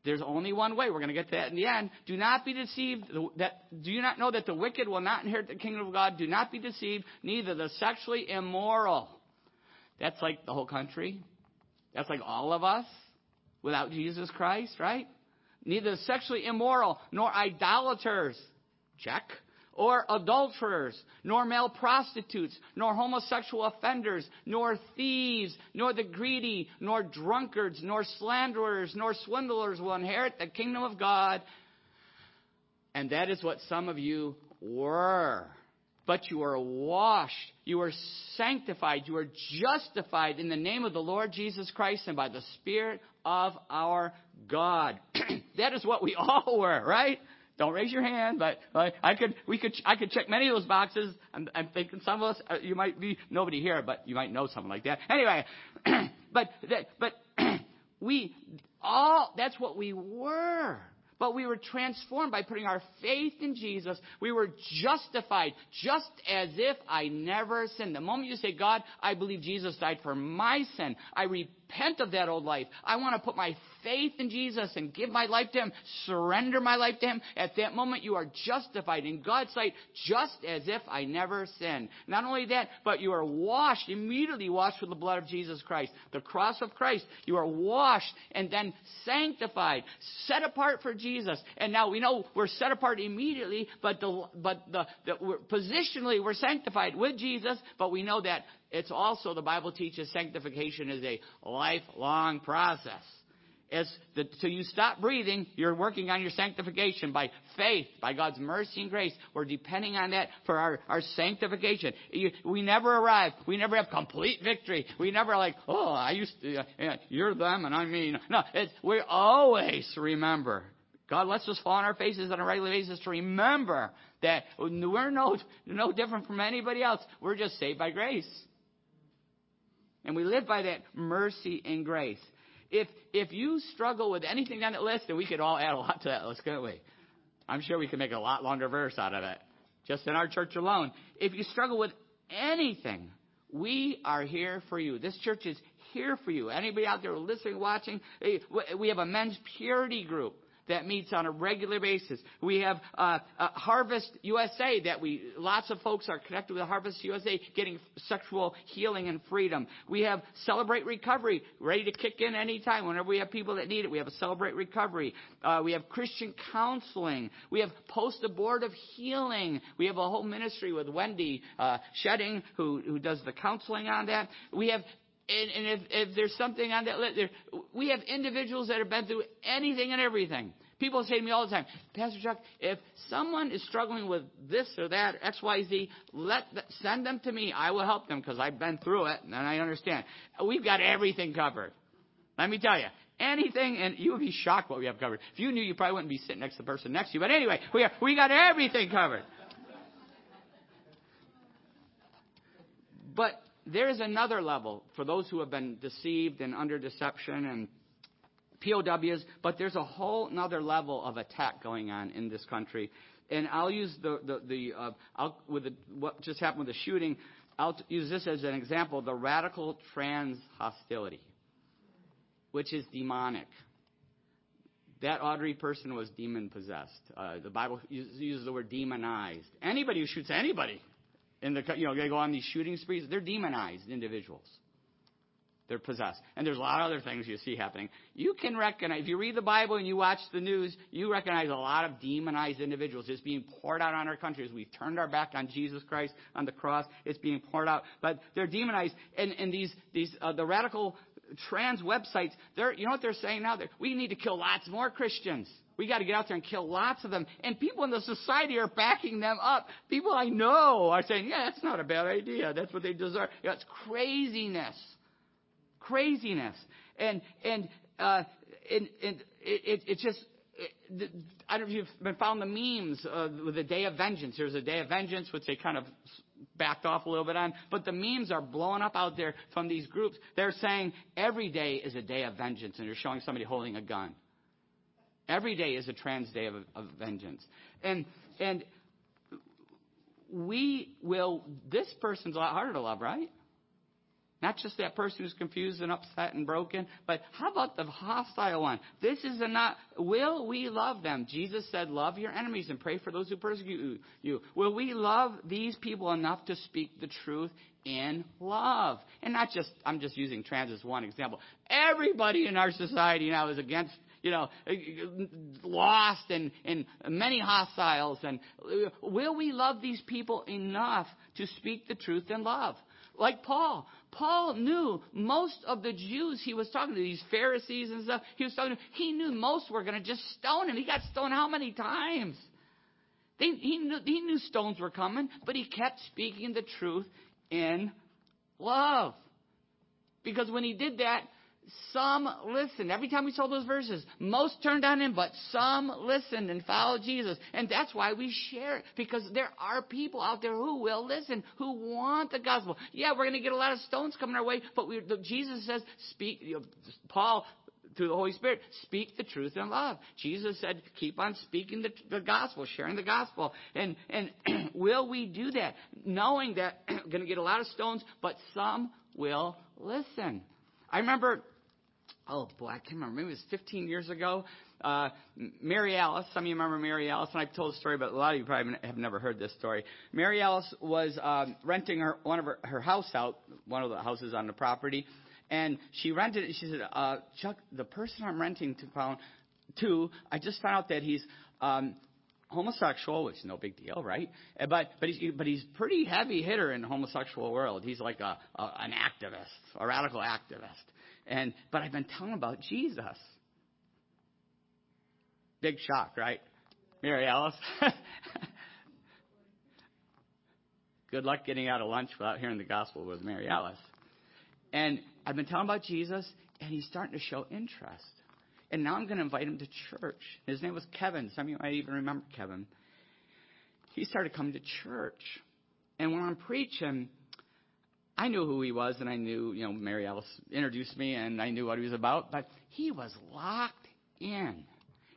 S1: There's only one way. We're going to get to that in the end. Do not be deceived. That, do you not know that the wicked will not inherit the kingdom of God? Do not be deceived. Neither the sexually immoral. That's like the whole country. That's like all of us without Jesus Christ, right? Neither the sexually immoral nor idolaters. Check or adulterers, nor male prostitutes, nor homosexual offenders, nor thieves, nor the greedy, nor drunkards, nor slanderers, nor swindlers will inherit the kingdom of God. And that is what some of you were. But you are washed, you are sanctified, you are justified in the name of the Lord Jesus Christ and by the Spirit of our God. that is what we all were, right? Don't raise your hand, but I could, we could, I could check many of those boxes. I'm, I'm thinking some of us, uh, you might be nobody here, but you might know someone like that. Anyway, but but we all that's what we were. But we were transformed by putting our faith in Jesus. We were justified just as if I never sinned. The moment you say, God, I believe Jesus died for my sin, I repent of that old life. I want to put my faith in Jesus and give my life to Him, surrender my life to Him, at that moment you are justified in God's sight just as if I never sinned. Not only that, but you are washed, immediately washed with the blood of Jesus Christ. The cross of Christ, you are washed and then sanctified, set apart for Jesus. And now we know we're set apart immediately, but the, but the, the we're, positionally we're sanctified with Jesus, but we know that it's also, the Bible teaches sanctification is a lifelong process as the, so you stop breathing, you're working on your sanctification by faith, by God's mercy and grace. We're depending on that for our, our sanctification. You, we never arrive. We never have complete victory. We never like, oh, I used to, you're them and I mean. No, we always remember. God lets us fall on our faces on a regular basis to remember that we're no, no different from anybody else. We're just saved by grace. And we live by that mercy and grace if, if you struggle with anything on that list, then we could all add a lot to that list, couldn't we? I'm sure we could make a lot longer verse out of it. Just in our church alone. If you struggle with anything, we are here for you. This church is here for you. Anybody out there listening, watching, we have a men's purity group. That meets on a regular basis. We have uh, uh, Harvest USA that we lots of folks are connected with Harvest USA, getting sexual healing and freedom. We have Celebrate Recovery, ready to kick in anytime whenever we have people that need it. We have a Celebrate Recovery. Uh, we have Christian counseling. We have Post Abortive Healing. We have a whole ministry with Wendy uh, Shedding who who does the counseling on that. We have and, and if, if there's something on that list, there, we have individuals that have been through anything and everything. People say to me all the time, Pastor Chuck, if someone is struggling with this or that, X, Y, Z, let send them to me. I will help them because I've been through it and I understand. We've got everything covered. Let me tell you, anything, and you would be shocked what we have covered. If you knew, you probably wouldn't be sitting next to the person next to you. But anyway, we are, we got everything covered. But there is another level for those who have been deceived and under deception and POWs, but there's a whole another level of attack going on in this country. And I'll use the, the, the uh, I'll, with the, what just happened with the shooting, I'll use this as an example the radical trans hostility, which is demonic. That Audrey person was demon possessed. Uh, the Bible uses the word demonized. Anybody who shoots anybody in the, you know, they go on these shooting sprees, they're demonized individuals. They're possessed. And there's a lot of other things you see happening. You can recognize, if you read the Bible and you watch the news, you recognize a lot of demonized individuals. It's being poured out on our country as we've turned our back on Jesus Christ on the cross. It's being poured out. But they're demonized. And, and these, these, uh, the radical trans websites, they're, you know what they're saying now? They're, we need to kill lots more Christians. We got to get out there and kill lots of them. And people in the society are backing them up. People I know are saying, yeah, that's not a bad idea. That's what they deserve. It's craziness craziness. And, and, uh, and, and it, it, just, it, I don't know if you've been found the memes uh, with the Day of Vengeance. There's a Day of Vengeance, which they kind of backed off a little bit on, but the memes are blowing up out there from these groups. They're saying every day is a day of vengeance, and they're showing somebody holding a gun. Every day is a trans day of, of vengeance, and and we will. This person's a lot harder to love, right? Not just that person who's confused and upset and broken, but how about the hostile one? This is a not, will we love them? Jesus said, love your enemies and pray for those who persecute you. Will we love these people enough to speak the truth in love? And not just, I'm just using trans as one example. Everybody in our society now is against you know, lost and, and many hostiles. And will we love these people enough to speak the truth in love? Like Paul. Paul knew most of the Jews he was talking to, these Pharisees and stuff, he was talking to, he knew most were going to just stone him. He got stoned how many times? He, knew, he knew stones were coming, but he kept speaking the truth in love. Because when he did that, some listened. Every time we saw those verses, most turned on him, but some listened and followed Jesus. And that's why we share it, because there are people out there who will listen, who want the gospel. Yeah, we're going to get a lot of stones coming our way, but we, the, Jesus says, speak, you know, Paul, through the Holy Spirit, speak the truth in love. Jesus said, keep on speaking the, the gospel, sharing the gospel. And, and will we do that? Knowing that we're going to get a lot of stones, but some will listen. I remember oh boy, I can't remember. Maybe it was 15 years ago. Uh, Mary Alice, some of you remember Mary Alice, and I've told the story, but a lot of you probably have never heard this story. Mary Alice was um, renting her one of her, her house out, one of the houses on the property, and she rented it. She said, uh, "Chuck, the person I'm renting to, found, to, I just found out that he's." Um, homosexual, which is no big deal, right? Uh, but but he's but he's pretty heavy hitter in the homosexual world. He's like a, a an activist, a radical activist. And but I've been telling about Jesus. Big shock, right? Mary Alice. Good luck getting out of lunch without hearing the gospel with Mary Alice. And I've been telling about Jesus, and he's starting to show interest. And now I'm going to invite him to church. His name was Kevin. Some of you might even remember Kevin. He started coming to church. And when I'm preaching, I knew who he was, and I knew, you know, Mary Alice introduced me, and I knew what he was about, but he was locked in.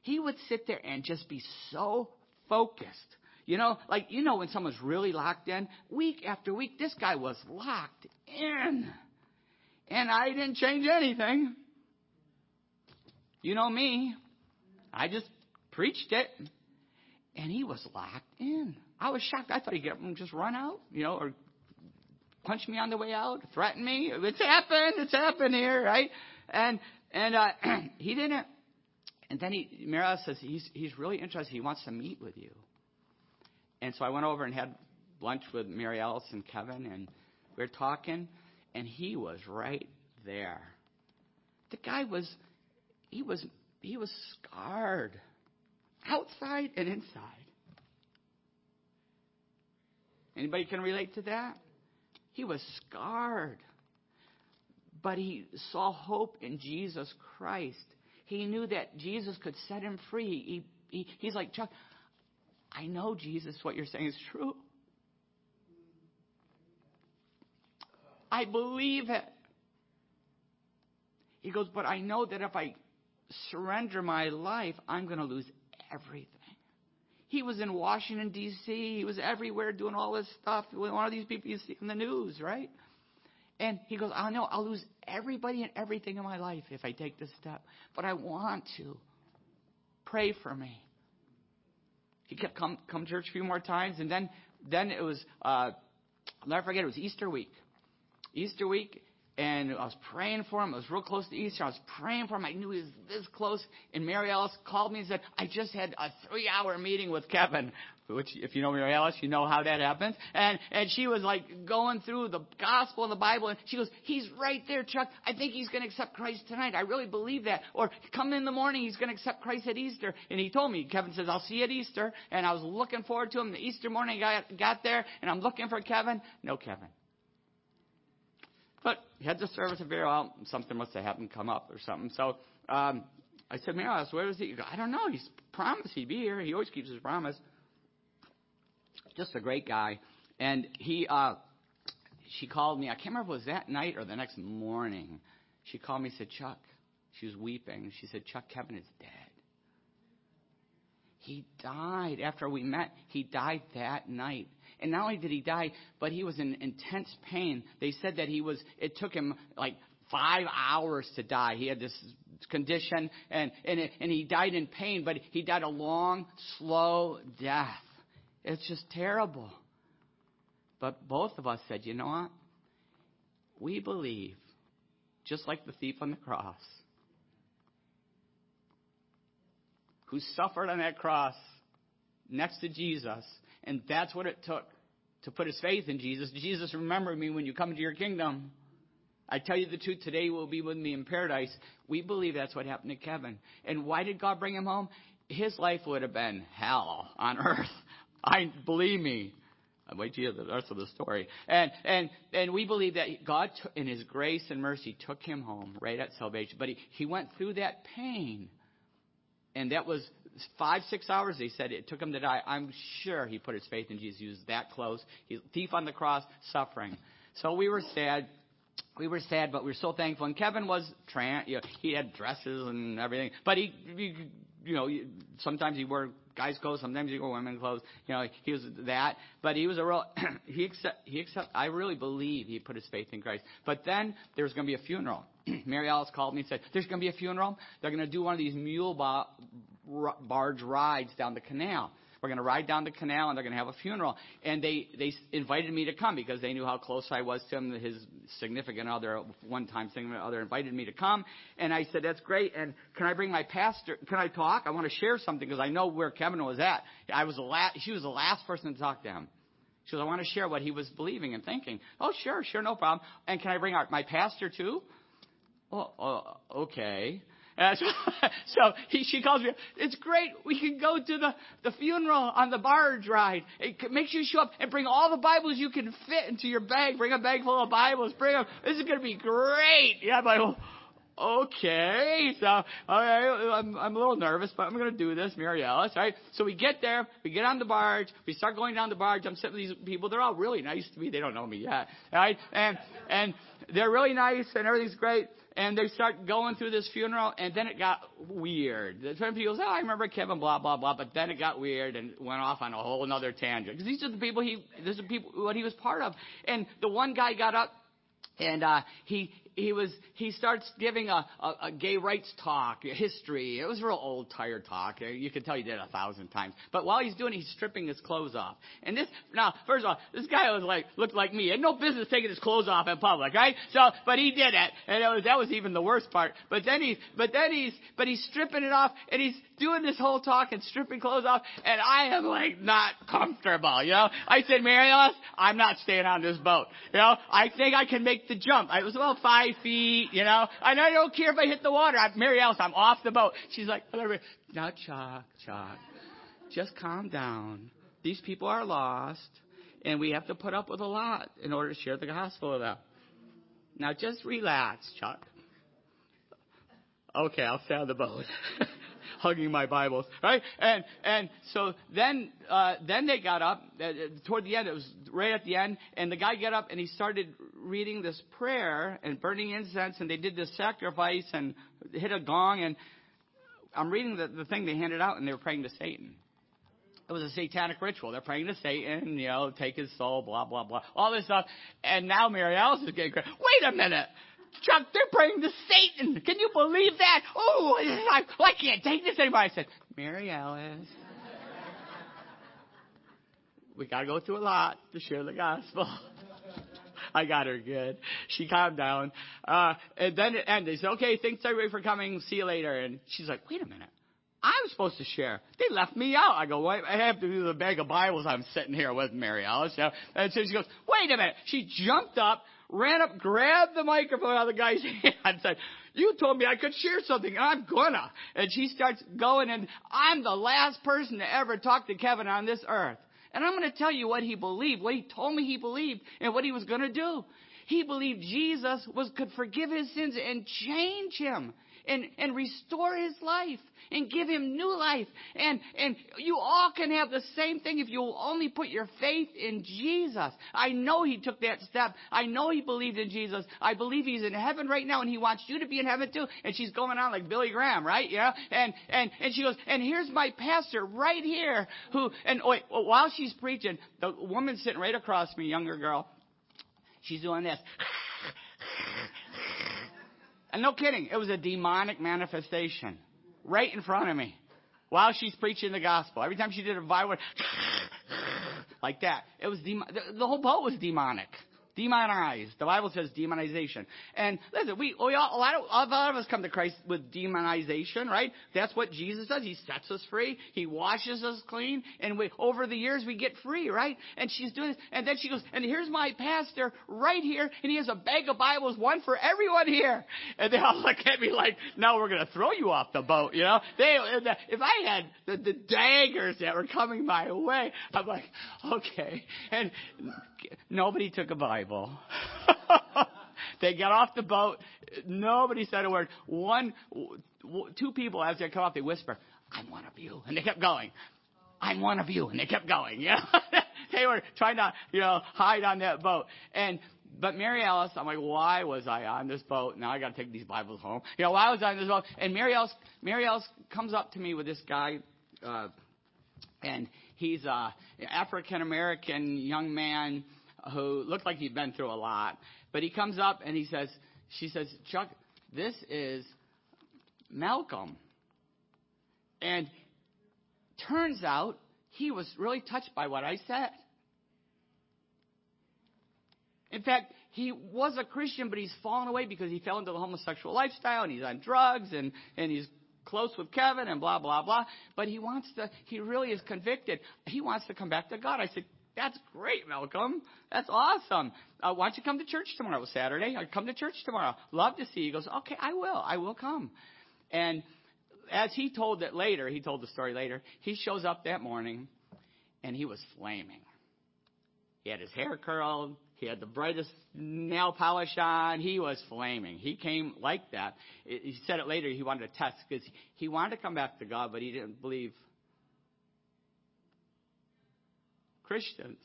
S1: He would sit there and just be so focused. You know, like, you know, when someone's really locked in, week after week, this guy was locked in. And I didn't change anything. You know me. I just preached it, and he was locked in. I was shocked. I thought he'd get and just run out, you know, or punch me on the way out, threaten me. It's happened. It's happened here, right? And and uh, he didn't. And then he, Mira says he's he's really interested. He wants to meet with you. And so I went over and had lunch with Mary Alice and Kevin, and we were talking, and he was right there. The guy was, he was, he was scarred, outside and inside. Anybody can relate to that? He was scarred. But he saw hope in Jesus Christ. He knew that Jesus could set him free. He, he, he's like, Chuck, I know, Jesus, what you're saying is true. I believe it. He goes, but I know that if I surrender my life, I'm going to lose everything. He was in Washington, D.C., he was everywhere doing all this stuff. One of these people you see in the news, right? And he goes, I know I'll lose everybody and everything in my life if I take this step, but I want to. Pray for me. He kept come come church a few more times, and then then it was uh, I'll never forget. It was Easter week. Easter week, and I was praying for him. I was real close to Easter. I was praying for him. I knew he was this close. And Mary Alice called me and said, I just had a three hour meeting with Kevin. Which, if you know Mary Alice, you know how that happens. And, and she was like going through the gospel and the Bible. And she goes, He's right there, Chuck. I think he's going to accept Christ tonight. I really believe that. Or come in the morning, he's going to accept Christ at Easter. And he told me, Kevin says, I'll see you at Easter. And I was looking forward to him. The Easter morning, I got, got there and I'm looking for Kevin. No Kevin. But he had the service and figure out something must have happened, come up or something. So um, I said, Mary, where is he? Go, I don't know. He's promised he'd be here. He always keeps his promise. Just a great guy. And he, uh, she called me. I can't remember if it was that night or the next morning. She called me and said, Chuck. She was weeping. She said, Chuck, Kevin is dead. He died after we met. He died that night. And not only did he die, but he was in intense pain. They said that he was, it took him like five hours to die. He had this condition and, and, it, and he died in pain, but he died a long, slow death. It's just terrible. But both of us said, you know what? We believe, just like the thief on the cross, who suffered on that cross next to Jesus and that's what it took to put his faith in Jesus. Jesus, remember me when you come into your kingdom. I tell you the truth, today will be with me in paradise. We believe that's what happened to Kevin. And why did God bring him home? His life would have been hell on earth. I believe me. I wait to hear the rest of the story. And and and we believe that God, in His grace and mercy, took him home right at salvation. But he, he went through that pain, and that was five, six hours, they said it took him to die. I'm sure he put his faith in Jesus. He was that close. He's thief on the cross, suffering. So we were sad. We were sad, but we were so thankful. And Kevin was trans. You know, he had dresses and everything, but he, he you know, sometimes he wore guys' clothes, sometimes he wore women's clothes. You know, he was that, but he was a real. he accept. He accept. I really believe he put his faith in Christ. But then there was going to be a funeral. Mary Alice called me and said, "There's going to be a funeral. They're going to do one of these mule barge rides down the canal. We're going to ride down the canal and they're going to have a funeral. And they, they invited me to come because they knew how close I was to him. His significant other, one time significant other, invited me to come. And I said, that's great. And can I bring my pastor? Can I talk? I want to share something because I know where Kevin was at. I was the last, she was the last person to talk to him. She goes, I want to share what he was believing and thinking. Oh, sure, sure, no problem. And can I bring our, my pastor too? Oh, oh okay. Uh, so, so he, she calls me. It's great. We can go to the, the funeral on the barge ride. It, make sure you show up and bring all the Bibles you can fit into your bag. Bring a bag full of Bibles. Bring them. This is going to be great. Yeah, I'm like, okay. So, all right, I'm, I'm a little nervous, but I'm going to do this, Mary Alice, right? So we get there, we get on the barge, we start going down the barge. I'm sitting with these people. They're all really nice to me. They don't know me yet, right? And, and they're really nice and everything's great and they start going through this funeral, and then it got weird. Some people say, "Oh, I remember Kevin, blah blah blah," but then it got weird and went off on a whole another tangent because these are the people he, these are people what he was part of. And the one guy got up, and uh, he he was he starts giving a, a, a gay rights talk, history. It was a real old, tired talk. You could tell he did it a thousand times. But while he's doing it, he's stripping his clothes off. And this now, first of all, this guy was like looked like me. He had no business taking his clothes off in public, right? So, but he did it, and it was, that was even the worst part. But then he's but then he's but he's stripping it off, and he's doing this whole talk and stripping clothes off, and I am like not comfortable. You know, I said, Mary I'm not staying on this boat. You know, I think I can make the jump. I was about five feet. You know, and I don't care if I hit the water. I'm, Mary Alice, I'm off the boat. She's like, now, Chuck, Chuck, just calm down. These people are lost, and we have to put up with a lot in order to share the gospel with them. Now, just relax, Chuck. Okay, I'll stay on the boat. hugging my Bibles, right? And and so then uh, then they got up uh, toward the end. It was right at the end, and the guy got up and he started reading this prayer and burning incense, and they did this sacrifice and hit a gong, and I'm reading the, the thing they handed out, and they were praying to Satan. It was a satanic ritual. They're praying to Satan, you know, take his soul, blah, blah, blah, all this stuff. And now Mary Alice is getting crazy. Wait a minute. Chuck, they're praying to Satan. Can you believe that? Oh, I, I can't take this anymore. I said, Mary Alice, we got to go through a lot to share the gospel. I got her good. She calmed down. Uh, and then it ended. They said, okay, thanks everybody for coming. See you later. And she's like, wait a minute. I'm supposed to share. They left me out. I go, well, I have to do the bag of Bibles I'm sitting here with Mary Alice. And so she goes, wait a minute. She jumped up, ran up, grabbed the microphone out of the guy's hand, and said, you told me I could share something, I'm gonna. And she starts going, and I'm the last person to ever talk to Kevin on this earth. And I'm going to tell you what he believed, what he told me he believed, and what he was going to do. He believed Jesus was could forgive his sins and change him and, and restore his life and give him new life. And, and you all can have the same thing if you will only put your faith in Jesus. I know he took that step. I know he believed in Jesus. I believe he's in heaven right now and he wants you to be in heaven too. And she's going on like Billy Graham, right? Yeah. And, and, and she goes, and here's my pastor right here who, and wait, while she's preaching, the woman sitting right across me, younger girl, she's doing this. And no kidding, it was a demonic manifestation right in front of me while she's preaching the gospel. Every time she did a violent like that, it was. The, the whole boat was demonic demonized. The Bible says demonization. And listen, we, we all, a, lot of, a lot of us come to Christ with demonization, right? That's what Jesus does. He sets us free. He washes us clean. And we, over the years, we get free, right? And she's doing this. And then she goes, and here's my pastor right here. And he has a bag of Bibles, one for everyone here. And they all look at me like, no, we're going to throw you off the boat, you know? They, uh, if I had the, the daggers that were coming my way, I'm like, okay. And nobody took a Bible. they got off the boat. Nobody said a word. One, two people as they come off, they whisper, "I'm one of you," and they kept going. I'm one of you, and they kept going. Yeah, they were trying to, you know, hide on that boat. And but Mary Alice, I'm like, why was I on this boat? Now I got to take these Bibles home. You know, why was I on this boat? And Mary Alice, Mary Alice comes up to me with this guy, uh, and he's a African American young man who looked like he'd been through a lot. But he comes up and he says, she says, Chuck, this is Malcolm. And turns out he was really touched by what I said. In fact, he was a Christian, but he's fallen away because he fell into the homosexual lifestyle and he's on drugs and, and he's close with Kevin and blah, blah, blah. But he wants to, he really is convicted. He wants to come back to God. I said, that's great, Malcolm. That's awesome. Uh, why don't you come to church tomorrow, Saturday? I come to church tomorrow. Love to see you. He goes, okay, I will. I will come. And as he told it later, he told the story later, he shows up that morning and he was flaming. He had his hair curled. He had the brightest nail polish on. He was flaming. He came like that. He said it later. He wanted to test because he wanted to come back to God, but he didn't believe Christians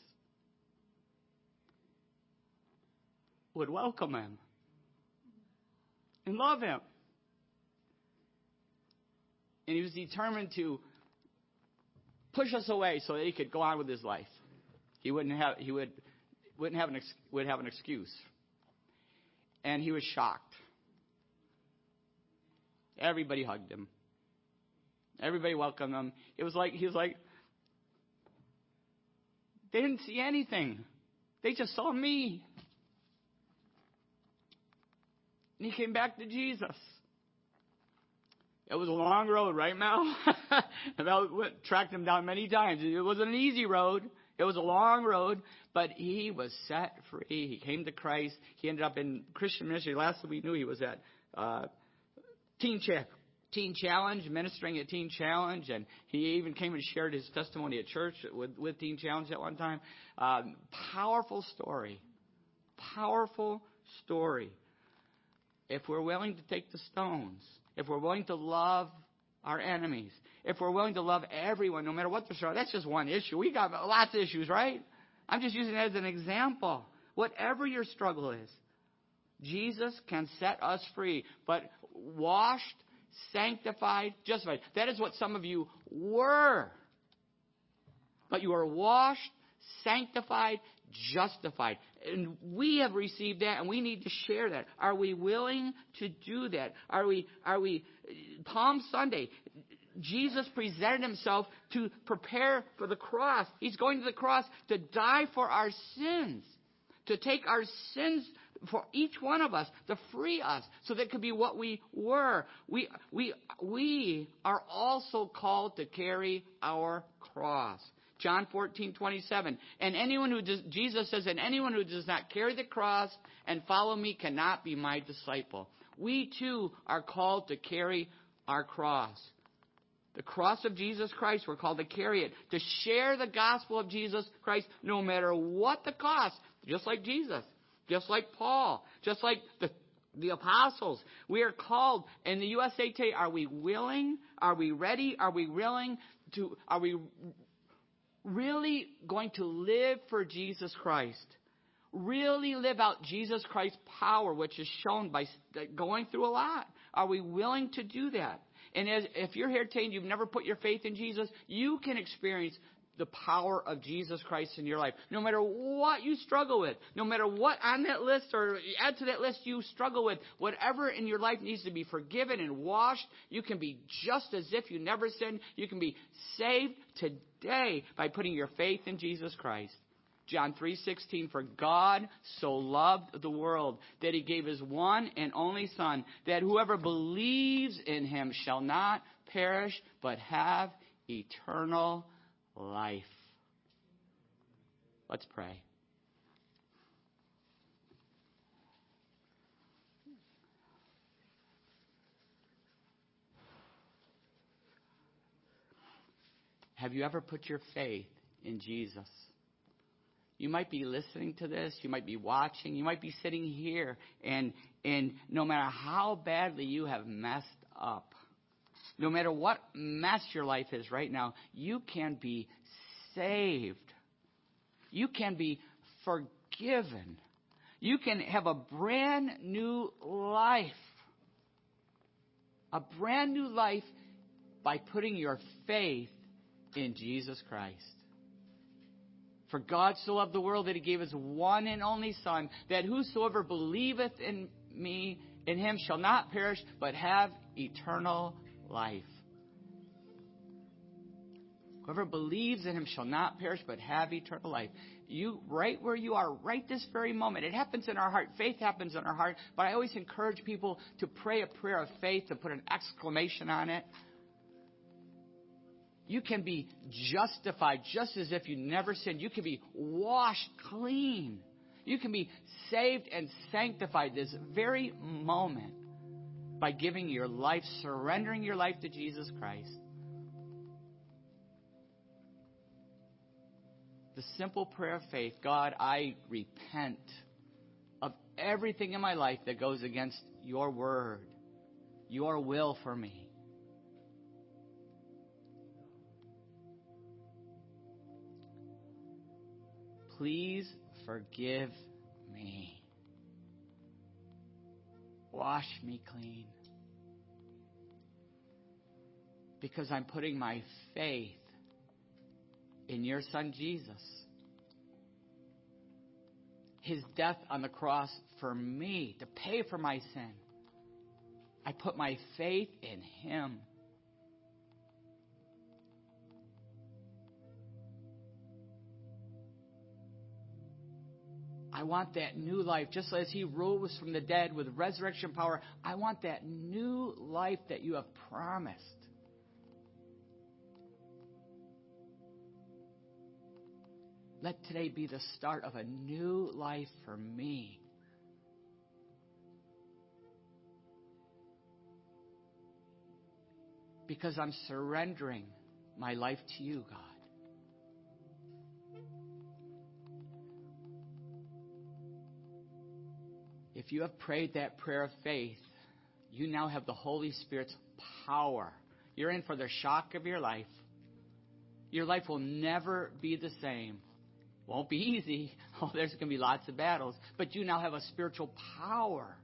S1: would welcome him and love him. And he was determined to push us away so that he could go on with his life. He wouldn't have he would wouldn't have an would have an excuse. and he was shocked. Everybody hugged him. Everybody welcomed him. It was like he was like they didn't see anything. They just saw me. And he came back to Jesus. It was a long road, right, Mel? Mel tracked him down many times. It wasn't an easy road. It was a long road, but he was set free. He came to Christ. He ended up in Christian ministry. Last we knew, he was at uh, Teen Check. Teen Challenge, ministering at Teen Challenge, and he even came and shared his testimony at church with, with Teen Challenge at one time. Um, powerful story. Powerful story. If we're willing to take the stones, if we're willing to love our enemies, if we're willing to love everyone, no matter what the struggle, that's just one issue. We got lots of issues, right? I'm just using it as an example. Whatever your struggle is, Jesus can set us free. But washed, sanctified, justified. That is what some of you were. But you are washed, sanctified, justified. And we have received that and we need to share that. Are we willing to do that? Are we, are we, Palm Sunday, Jesus presented himself to prepare for the cross. He's going to the cross to die for our sins, to take our sins for each one of us, to free us, so that could be what we were. We, we, we are also called to carry our cross. John 14, 27. And anyone who does, Jesus says, and anyone who does not carry the cross and follow me cannot be my disciple. We too are called to carry our cross. The cross of Jesus Christ, we're called to carry it, to share the gospel of Jesus Christ no matter what the cost, just like Jesus just like Paul, just like the, the apostles. We are called in the USA Today. Are we willing? Are we ready? Are we willing to, are we really going to live for Jesus Christ? Really live out Jesus Christ's power, which is shown by going through a lot. Are we willing to do that? And as, if you're here today and you've never put your faith in Jesus, you can experience the power of Jesus Christ in your life. No matter what you struggle with, no matter what on that list or add to that list you struggle with, whatever in your life needs to be forgiven and washed, you can be just as if you never sinned. You can be saved today by putting your faith in Jesus Christ. John 3:16 for God so loved the world that he gave his one and only son that whoever believes in him shall not perish but have eternal life. Let's pray. Have you ever put your faith in Jesus? You might be listening to this, you might be watching, you might be sitting here, and, and no matter how badly you have messed up, no matter what mess your life is right now, you can be saved. You can be forgiven. You can have a brand new life. A brand new life by putting your faith in Jesus Christ. For God so loved the world that he gave his one and only Son, that whosoever believeth in me, in him shall not perish, but have eternal life. Whoever believes in him shall not perish but have eternal life. You, right where you are, right this very moment. It happens in our heart. Faith happens in our heart. But I always encourage people to pray a prayer of faith, to put an exclamation on it. You can be justified just as if you never sinned. You can be washed clean. You can be saved and sanctified this very moment by giving your life, surrendering your life to Jesus Christ. The simple prayer of faith God, I repent of everything in my life that goes against your word, your will for me. Please forgive me. Wash me clean. Because I'm putting my faith in your son Jesus. his death on the cross for me to pay for my sin. I put my faith in him. I want that new life, just as He rose from the dead with resurrection power. I want that new life that you have promised. Let today be the start of a new life for me. Because I'm surrendering my life to you, God. If you have prayed that prayer of faith, you now have the Holy Spirit's power. You're in for the shock of your life. Your life will never be the same. Won't be easy. Oh, there's going to be lots of battles. But you now have a spiritual power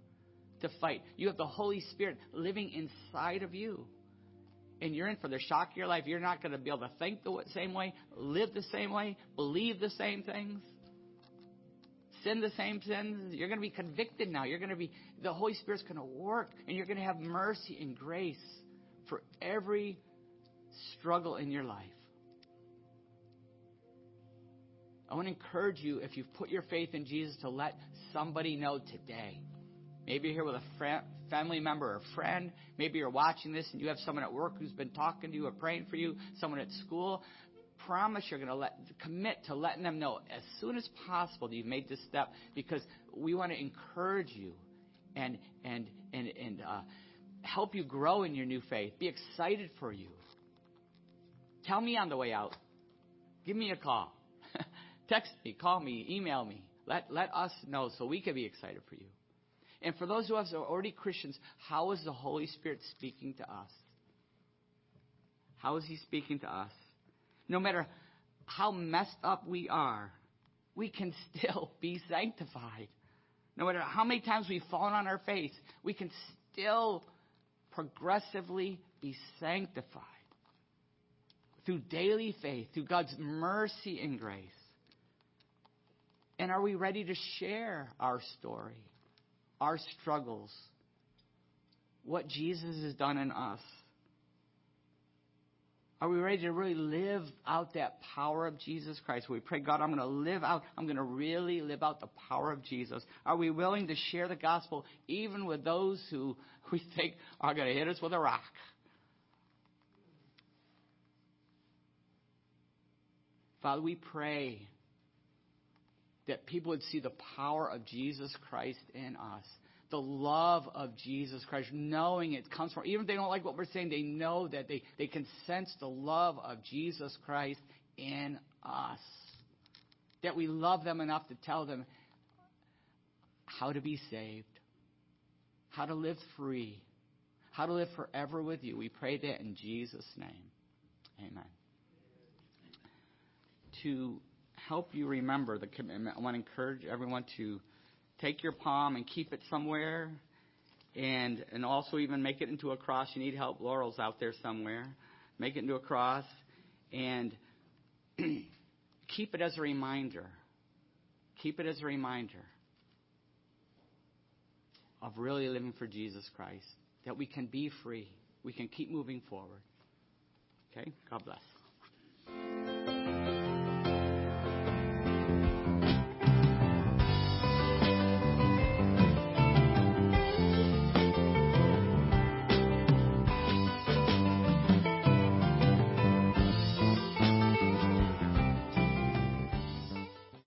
S1: to fight. You have the Holy Spirit living inside of you. And you're in for the shock of your life. You're not going to be able to think the same way, live the same way, believe the same things sin the same sins. You're going to be convicted now. You're going to be, the Holy Spirit's going to work, and you're going to have mercy and grace for every struggle in your life. I want to encourage you, if you've put your faith in Jesus, to let somebody know today. Maybe you're here with a friend, family member or friend. Maybe you're watching this and you have someone at work who's been talking to you or praying for you, someone at school promise you're going to let commit to letting them know as soon as possible that you've made this step because we want to encourage you and and and and uh, help you grow in your new faith. Be excited for you. Tell me on the way out. Give me a call. Text me, call me, email me. Let let us know so we can be excited for you. And for those of us who are already Christians, how is the Holy Spirit speaking to us? How is He speaking to us? No matter how messed up we are, we can still be sanctified. No matter how many times we've fallen on our face, we can still progressively be sanctified through daily faith, through God's mercy and grace. And are we ready to share our story, our struggles, what Jesus has done in us? Are we ready to really live out that power of Jesus Christ? We pray, God, I'm going to live out, I'm going to really live out the power of Jesus. Are we willing to share the gospel even with those who we think are going to hit us with a rock? Father, we pray that people would see the power of Jesus Christ in us the love of Jesus Christ, knowing it comes from, even if they don't like what we're saying, they know that they, they can sense the love of Jesus Christ in us. That we love them enough to tell them how to be saved, how to live free, how to live forever with you. We pray that in Jesus' name. Amen. To help you remember the commitment, I want to encourage everyone to take your palm and keep it somewhere and and also even make it into a cross. You need help. Laurel's out there somewhere. Make it into a cross and keep it as a reminder. Keep it as a reminder of really living for Jesus Christ. That we can be free. We can keep moving forward. Okay? God bless.